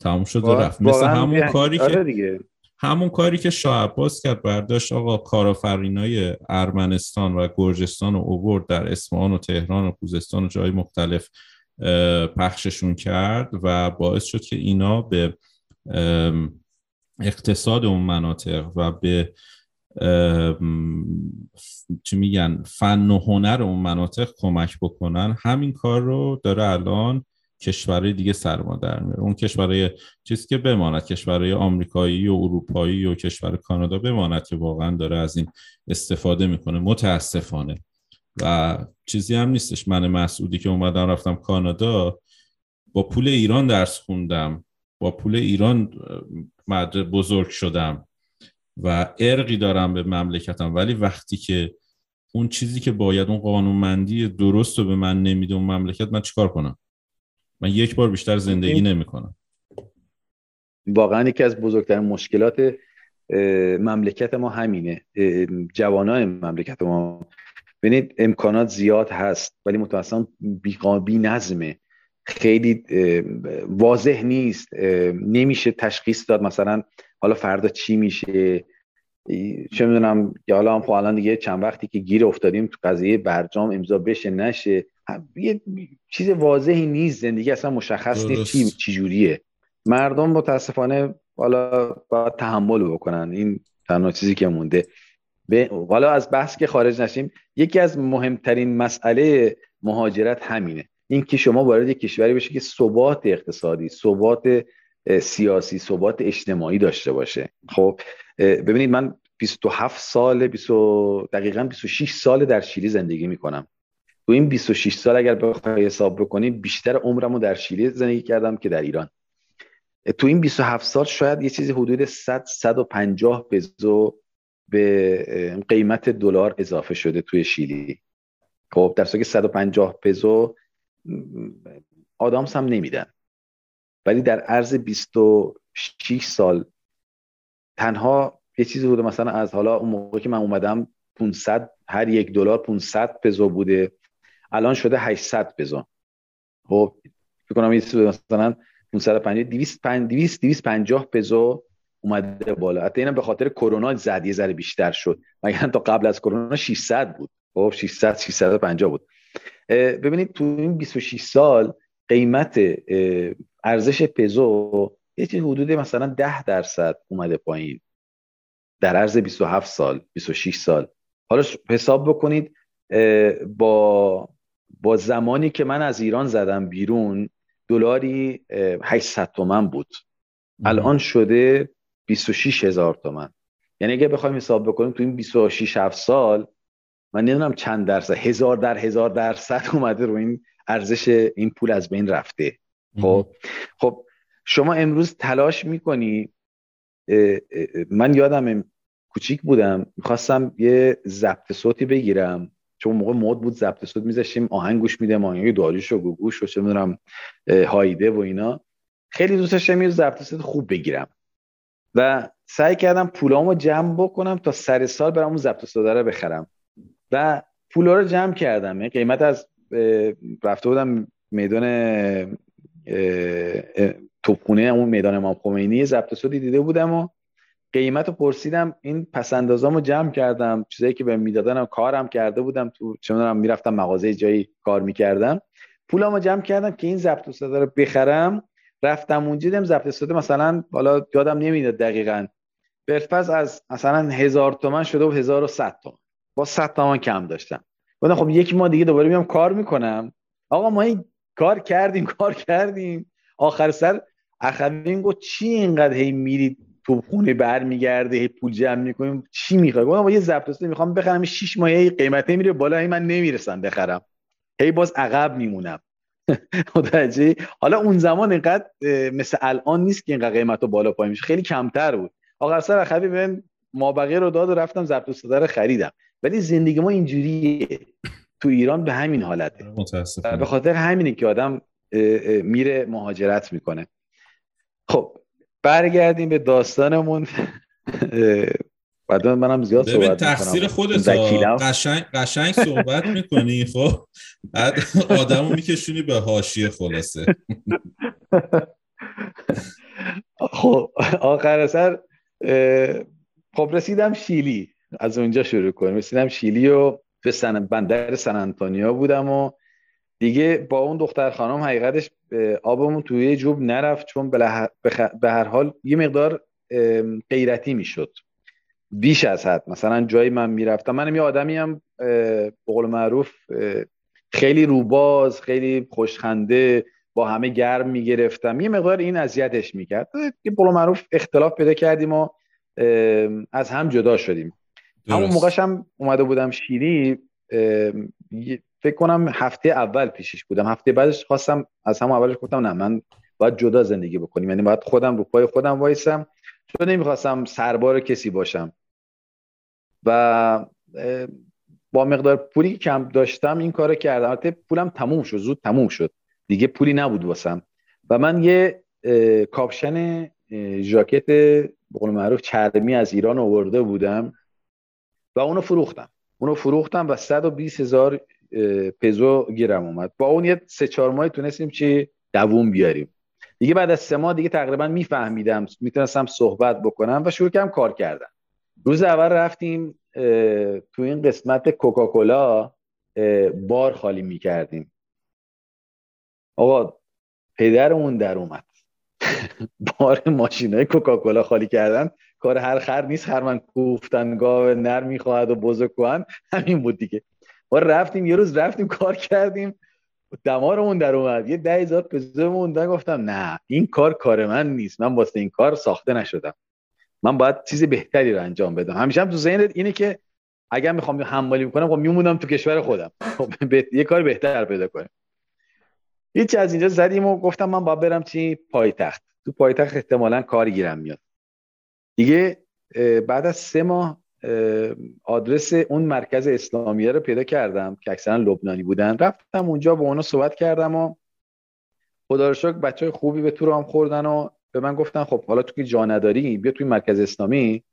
[SPEAKER 1] تموم شد و رفت. مثل همون کاری
[SPEAKER 3] آره
[SPEAKER 1] که
[SPEAKER 3] دیگه.
[SPEAKER 1] همون کاری که شاه عباس کرد برداشت آقا کارآفرینای ارمنستان و گرجستان و اوورد در اصفهان و تهران و خوزستان و جای مختلف پخششون کرد و باعث شد که اینا به اقتصاد اون مناطق و به چی میگن فن و هنر اون مناطق کمک بکنن. همین کار رو داره الان کشورهای دیگه سرما در میاره. اون کشورهای چیزی که بماند کشورهای آمریکایی و اروپایی و کشور کانادا بماند که واقعا داره از این استفاده می‌کنه. متاسفانه. و چیزی هم نیستش. من مسعودی که اومدم رفتم کانادا با پول ایران درس خوندم. با پول ایران بزرگ شدم و ارقی دارم به مملکتم. ولی وقتی که اون چیزی که باید اون قانونمندی درست رو به من نمیده اون مملکت من چیکار کنم؟ من یک بار بیشتر زندگی نمی کنم
[SPEAKER 3] واقعا یکی از بزرگترین مشکلات مملکت ما همینه. جوانای مملکت ما. ببینید امکانات زیاد هست ولی متاسفانه بی نظمه. خیلی واضح نیست. نمیشه تشخیص داد مثلا حالا فردا چی میشه. چه می‌دونم یا حالا هم خب الان دیگه چند وقتی که گیر افتادیم تو قضیه برجام امضا بشه نشه. یه چیز واضحی نیست زندگی اصلا مشخص نیست چی چی جوریه مردم متاسفانه حالا باید تحمل بکنن. این تنها چیزی که مونده. حالا از بحث که خارج نشیم یکی از مهمترین مسئله مهاجرت همینه. اینکه شما وارد یک کشوری بشه که ثبات اقتصادی ثبات سیاسی ثبات اجتماعی داشته باشه. خب ببینید من 27 سال 20 دقیقا 26 سال در شیلی زندگی می‌کنم. تو این 26 سال اگر بخوای حساب بکنیم بیشتر عمرمو در شیلی زندگی کردم که در ایران. تو این 27 سال شاید یه چیزی حدود 100 150 پزو به قیمت دلار اضافه شده توی شیلی. خب در که 150 پزو آدامس هم نمیدن. ولی در عرض 26 سال تنها یه چیزی بوده مثلا از حالا اون موقع که من اومدم 500 هر یک دلار 500 پزو بوده. الان شده 800 پزو خب فکر کنم مثلا 550 200 250 پزو اومده بالا. حتی اینم به خاطر کرونا زد یه ذره بیشتر شد. مگر تا قبل از کرونا 600 بود. خب 600 650 بود. ببینید تو این 26 سال قیمت ارزش پزو یه حدود مثلا 10 درصد اومده پایین. در عرض 27 سال 26 سال. حالا حساب بکنید با با زمانی که من از ایران زدم بیرون دلاری 800 تومن بود. الان شده 26 هزار تومن. یعنی اگه بخوایم حساب بکنیم تو این 26 7 سال من نمی‌دونم چند درصد هزار در هزار درصد اومده رو این ارزش این پول از بین رفته. خب؟ خب شما امروز تلاش می‌کنی من یادم کوچیک بودم می‌خواستم یه ضبط صوتی بگیرم. چون موقع مود بود ضبط صوت میذاشتیم آهنگ گوش میدم آهنگ داریوش و گوگوش و چه می‌دونم هایده و اینا. خیلی دوست داشتم یه ضبط صوت خوب بگیرم. و سعی کردم پولامو جمع بکنم تا سر سال برم اون ضبط صوت رو بخرم. و پولا رو جمع کردم. قیمت از رفته بودم میدان توپخونه اون میدان امام خمینی ضبط صوتی دیده بودم و قیمت رو پرسیدم این رو جمع کردم چیزایی که به می‌دادن کارم کرده بودم تو چه می‌رفتم مغازه جایی کار می‌کردم. پولمو جمع کردم که این ضبط صدا رو بخرم. رفتم اونجا دیدم ضبط صدا مثلا حالا یادم نمیاد دقیقا. برفز از مثلا هزار تومن شده و هزار و ست تومن. با ست تومن کم داشتم. گفتم خب یک ماه دیگه دوباره میام کار می‌کنم. آقا ما این کار کردیم کار کردیم. آخر سر اخوین گفت چی اینقدر هی میرید؟ تو خونه برمیگرده هی پول جمع می‌کنیم. چی می‌خوای؟ گفتم یه ضبط می‌خوام بخرم 6 ماه هی قیمت میره بالا هی من نمی‌رسم بخرم. هی باز عقب میمونم. متوجه حالا اون زمان اینقدر مثل الان نیست که اینقدر قیمت رو بالا پایین میشه. خیلی کمتر بود. آخر سر به ما بقیه رو داد و رفتم ضبط صدا رو خریدم. ولی زندگی ما اینجوریه. تو ایران به همین حالته. به خاطر همینه که آدم میره مهاجرت می‌کنه. خب برگردیم به داستانمون. بعد منم زیاد صحبت
[SPEAKER 1] تقصیر خودت قشنگ قشنگ صحبت می‌کنی خب؟ بعد آدمو میکشونی به حاشیه خلاصه.
[SPEAKER 3] خب آخر سر خب رسیدم شیلی. از اونجا شروع کنیم. رسیدم شیلی و به سن بندر سن انتونیا بودم و دیگه با اون دختر خانم حقیقتش آبمون توی جوب نرفت چون به هر حال یه مقدار غیرتی می‌شد. بیش از حد. مثلا جایی من می‌رفتم منم یه آدمی هم به قول معروف خیلی روباز خیلی خوشخنده با همه گرم می‌گرفتم. یه مقدار این اذیتش می‌کرد. یه قول معروف اختلاف پیدا کردیم و از هم جدا شدیم. همون موقعش هم اومده بودم شیری فکر کنم هفته اول پیشش بودم. هفته بعدش خواستم از همون اولش گفتم نه من باید جدا زندگی بکنیم. یعنی باید خودم رو پای خودم وایسم. چون نمی‌خواستم سربار کسی باشم. و با مقدار پولی کم داشتم این کارو کردم. البته پولم تموم شد زود تموم شد. دیگه پولی نبود واسم. و من یه کاپشن ژاکت به قول معروف چرمی از ایران آورده بودم و اونو فروختم. اونو فروختم و 120 هزار پزو گیرم اومد. با اون یه سه چهار ماه تونستیم چی؟ دووم بیاریم. دیگه بعد از سه ماه دیگه تقریبا میفهمیدم می‌تونستم صحبت بکنم و شروع کردم کار کردم روز اول رفتیم تو این قسمت کوکاکولا بار خالی می‌کردیم. آقا پدرمون در اومد. بار ماشین های کوکاکولا خالی کردن. کار هر خر نیست هر من کوفتن گاو نر می‌خواهد و بزرگ همین بود دیگه. ما رفتیم یه روز رفتیم کار کردیم. دمارمون در اومد. یه ده هزار پزه موندن گفتم نه این کار کار من نیست. من واسه این کار ساخته نشدم. من باید چیز بهتری رو انجام بدم. همیشه هم تو ذهنت اینه که اگر می‌خوام حمالی بکنم خب میمونم تو کشور خودم. خب یه کار بهتر پیدا کنم. هیچ از اینجا زدیم و گفتم من باید برم چی؟ پایتخت. تو پایتخت احتمالا کاری گیرم میاد. دیگه بعد از سه ماه آدرس اون مرکز اسلامیه رو پیدا کردم که اکثرا لبنانی بودن. رفتم اونجا با اونا صحبت کردم و خدا رو شکر بچه خوبی به تو هم خوردن و به من گفتن خب حالا تو که جا نداری بیا توی مرکز اسلامی.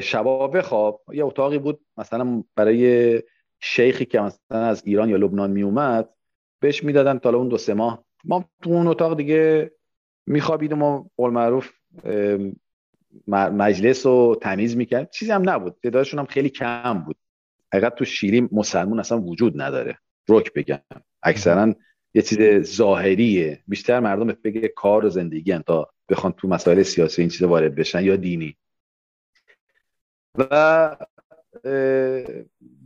[SPEAKER 3] شبا بخواب یه اتاقی بود مثلا برای شیخی که مثلا از ایران یا لبنان می اومد بهش می‌دادن تا اون دو سه ماه. ما تو اون اتاق دیگه میخوابیدیم و قول معروف مجلس رو تمیز می‌کرد. چیزی هم نبود. تعدادشون هم خیلی کم بود. حقیقت تو شیری مسلمون اصلا وجود نداره. رک بگم. اکثرا یه چیز ظاهریه. بیشتر مردم بگه کار و زندگی تا بخوان تو مسائل سیاسی این چیز وارد بشن یا دینی. و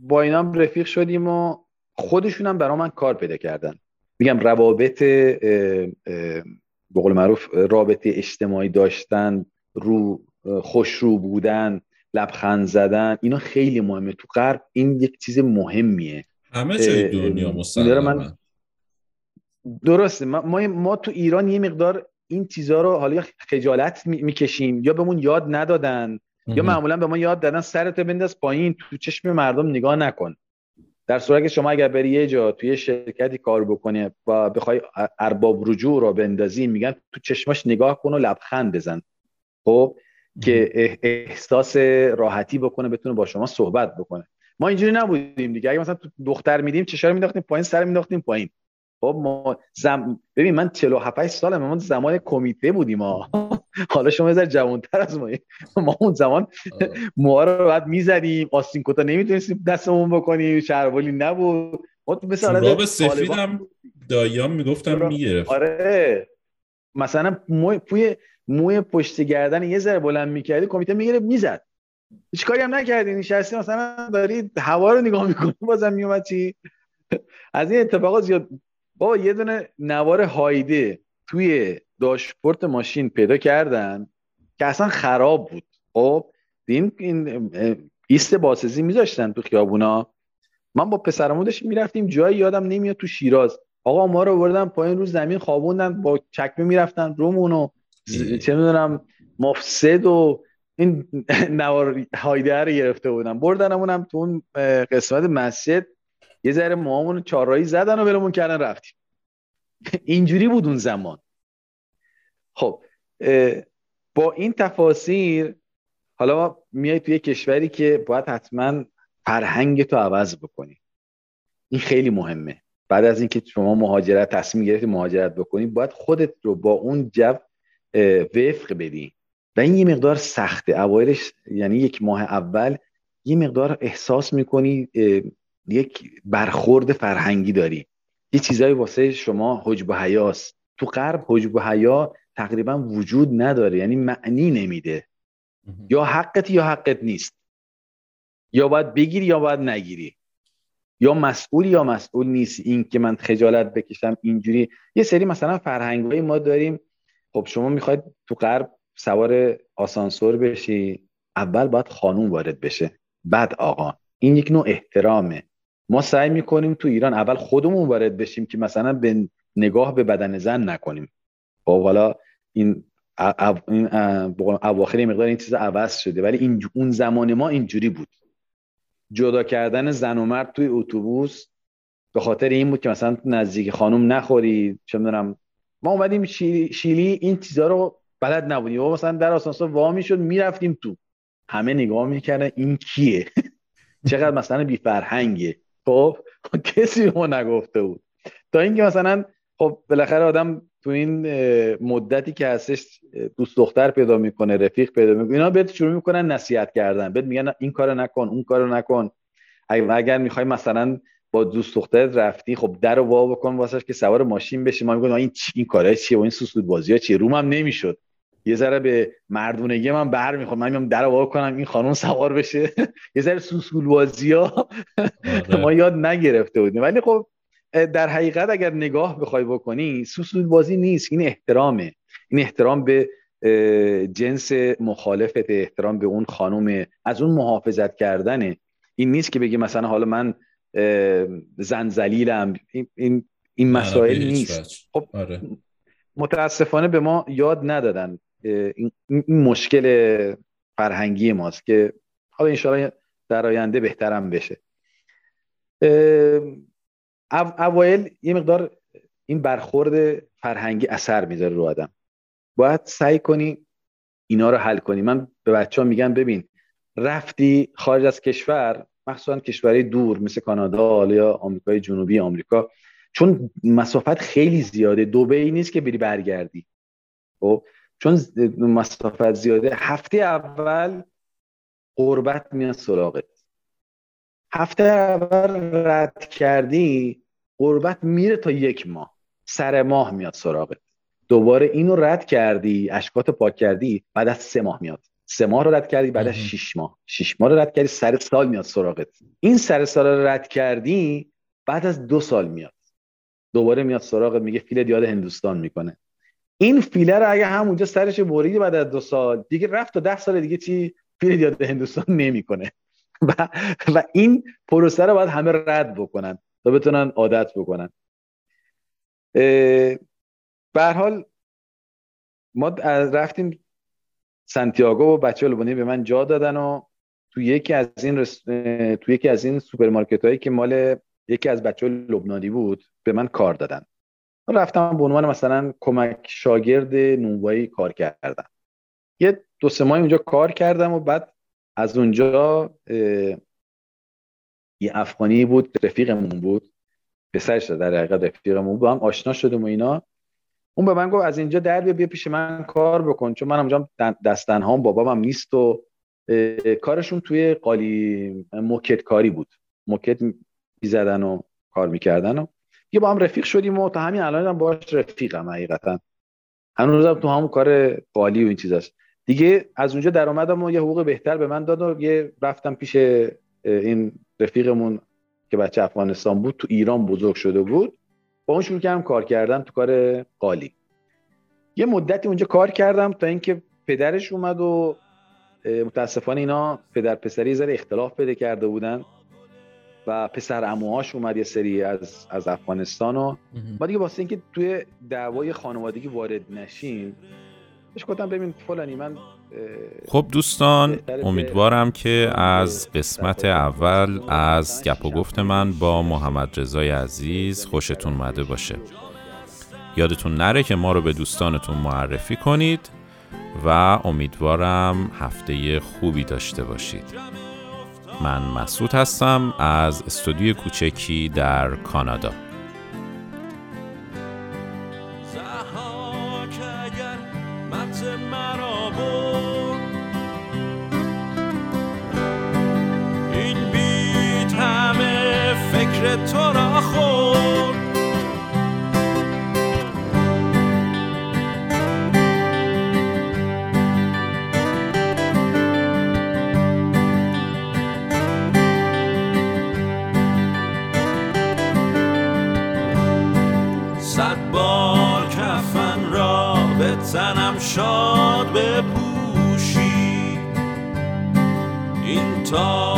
[SPEAKER 3] با اینا رفیق شدیم و خودشون هم برا من کار پیدا کردن. میگم روابط به قول معروف رابطه اجتماعی داشتن رو خوشرو بودن لبخند زدن اینا خیلی مهمه. تو غرب این یک چیز مهمیه.
[SPEAKER 1] همه جای دنیا من
[SPEAKER 3] درسته. ما, ما تو ایران یه مقدار این چیزها رو حالا خجالت می‌کشیم یا بهمون یاد ندادن یا معمولا به ما یاد دادن سرت بنداز پایین تو چشم مردم نگاه نکن. در صورتی که شما اگر بری یه جا توی شرکتی کار بکنی و بخوای ارباب رجوع رو بندازی میگن تو چشماش نگاه کن و لبخند بزن. خب که احساس راحتی بکنه بتونه با شما صحبت بکنه. ما اینجوری نبودیم دیگه. اگه مثلا تو دختر میدیم چشار مینداختیم پایین سر مینداختیم پایین. خب ما زم... ببین من 47 سالم ما زمان کمیته بودیم ها حالا شما یه جوانتر از ما. ما اون زمان موها رو بعد می‌زدیم. آستین کتا نمی‌تونستیم دستمون بکنیم. شروالی نبود.
[SPEAKER 1] ما تو مثلا سفیدم داییام می‌گفتم می‌گرفت.
[SPEAKER 3] آره. مثلا موی پوی موی پشت گردن یه ذره بلند می‌کردی کمیته می‌گیره می‌زد. هیچ کاری هم نکردی. نشستی مثلا داری هوا رو نگاه می‌کنی بازم میومد چی؟ از این اتفاقات زیاد. با یه دونه نوار هایده توی داشپورت ماشین پیدا کردن که اصلا خراب بود. خب این این ایست باسزی میذاشتن تو خیابونا. من با پسرمون داشتیم می‌رفتیم جایی یادم نمیاد تو شیراز. آقا ما رو بردن پایین رو زمین خوابوندن با چکمه می‌رفتن رومونو. چه می‌دونم مفسد و این نوار هایده رو گرفته بودن بردنمونم تو اون قسمت مسجد یه ذره موامون چهارراهی زدن و بلمون کردن رفتیم. اینجوری بود اون زمان. خب با این تفاصیل حالا میای توی کشوری که باید حتما فرهنگ تو عوض بکنی. این خیلی مهمه. بعد از اینکه شما مهاجرت تصمیم گرفتی مهاجرت بکنی باید خودت رو با اون جو وفق بدی. و این یه مقدار سخته. اوایلش یعنی یک ماه اول یه مقدار احساس می‌کنی یک برخورد فرهنگی داری. یه چیزایی واسه شما حجب و حیاست تو غرب حجب و حیا تقریبا وجود نداره. یعنی معنی نمیده. یا حقت یا حقت نیست. یا باید بگیری یا باید نگیری. یا مسئول یا مسئول نیست. این که من خجالت بکشم اینجوری. یه سری مثلا فرهنگایی ما داریم خب شما می‌خواید تو غرب سوار آسانسور بشی اول باید خانوم وارد بشه بعد آقا. این یک نوع احترامه. ما سعی می‌کنیم تو ایران اول خودمون وارد بشیم که مثلا به نگاه به بدن زن نکنیم. خب حالا این اواخر مقدار این چیز عوض شده ولی این اون زمان ما اینجوری بود. جدا کردن زن و مرد توی اتوبوس به خاطر این بود که مثلا نزدیک خانم نخوری چه می‌دونم ما اومدیم شیلی این چیزا رو بلد نبودیم. و مثلا در آسانسور وا می‌شد می‌رفتیم تو. همه نگاه می‌کردن این کیه؟ چقدر مثلا بی فرهنگه. خب کسی ما نگفته بود. تا اینکه مثلا خب بالاخره آدم تو این مدتی که هستش دوست دختر پیدا می‌کنه رفیق پیدا می‌کنه اینا بهت شروع می‌کنن نصیحت کردن. بهت میگن این کارو نکن اون کارو نکن. اگر می‌خوای مثلا با دوست دخترت رفتی خب در رو وا بکن واسش که سوار ماشین بشی. ما میگن این چی این کارا چیه؟ و این سوسود بازی ها چیه؟ رومم نمی‌شد. یه ذره به مردونگی من بر می‌خوام من میام در وا کنم این خانم سوار بشه. یه ذره سوسول بازی ها آره. ما یاد نگرفته بودیم. ولی خب در حقیقت اگر نگاه بخوای بکنی سوسول بازی نیست. این احترامه. این احترام به جنس مخالفت احترام به اون خانم از اون محافظت کردنه. این نیست که بگی مثلا حالا من زنزلیلم. این این مسائل نیست. خب آره. متاسفانه به ما یاد ندادن. این, مشکل فرهنگی ماست که حالا انشاءالله در آینده بهترم بشه. اوایل یه مقدار این برخورد فرهنگی اثر می‌ذاره رو آدم. باید سعی کنی اینا رو حل کنی. من به بچه ها میگم ببین رفتی خارج از کشور مخصوصا کشورهای دور مثل کانادا یا آمریکای جنوبی آمریکا. چون مسافت خیلی زیاده. دوبه نیست که بری برگردی. خب؟ چون مسافت زیاده. هفته اول قربت میاد سراغت. هفته اول رد کردی قربت میره تا یک ماه. سر ماه میاد سراغت. دوباره اینو رد کردی اشکات پاک کردی بعد از سه ماه میاد. سه ماه رو رد کردی بعد شیش ماه. شیش ماه رو رد کردی سر سال میاد سراغت. این سر سال رو رد کردی بعد از دو سال میاد. دوباره میاد سراغت میگه فیل یاد هندوستان می‌کنه. این فیله رو اگه همونجا سرش بریدی بعد از دو سال دیگه رفت تا ده سال دیگه چی؟ فیل یاد هندوستان نمی‌کنه. و, و این پروسه رو باید همه رد بکنن تا بتونن عادت بکنن. به حال ما رفتیم سانتیاگو و بچه لبنانی به من جا دادن و تو یکی از این رس... تو یکی از این سوپرمارکت هایی که مال یکی از بچه لبنانی بود به من کار دادن. رفتم به عنوان مثلا کمک شاگرد نونوایی کار کردم. یه دو سه ماه اونجا کار کردم و بعد از اونجا یه افغانی بود رفیقمون بود. پسرش در حقیقت رفیقمون بود هم آشنا شدیم و اینا. اون به من گفت از اینجا در بیا پیش من کار بکن. چون من اونجا دستنهام بابام نیست و کارشون توی قالی موکت کاری بود. موکت می‌زدن و کار می‌کردن و یه با هم رفیق شدیم و تا همین الان هم باش رفیقم حقیقتا. هنوزم تو همون کار قالی و این چیزاست دیگه از اونجا در اومدم و یه حقوق بهتر به من داد و یه رفتم پیش این رفیقمون که بچه افغانستان بود تو ایران بزرگ شده بود. با اون شروع کردم کار کردم تو کار قالی. یه مدتی اونجا کار کردم تا اینکه پدرش اومد و متاسفانه اینا پدر پسری ذره اختلاف پیدا کرده بودن و پسر اموهاش اومد یه سری از از افغانستان و ما دیگه واسه اینکه توی دعوای خانوادگی وارد نشیم بهش گفتم ببین فلانی من
[SPEAKER 1] خب دوستان امیدوارم که از قسمت اول از گپ و گفت من با محمد رضای عزیز خوشتون اومده باشه. یادتون نره که ما رو به دوستانتون معرفی کنید و امیدوارم هفته خوبی داشته باشید. من مسعود هستم از استودیو کوچکی در کانادا.
[SPEAKER 2] تو را خورد. صد بار کفن را به تنم شاد بپوشی. این تا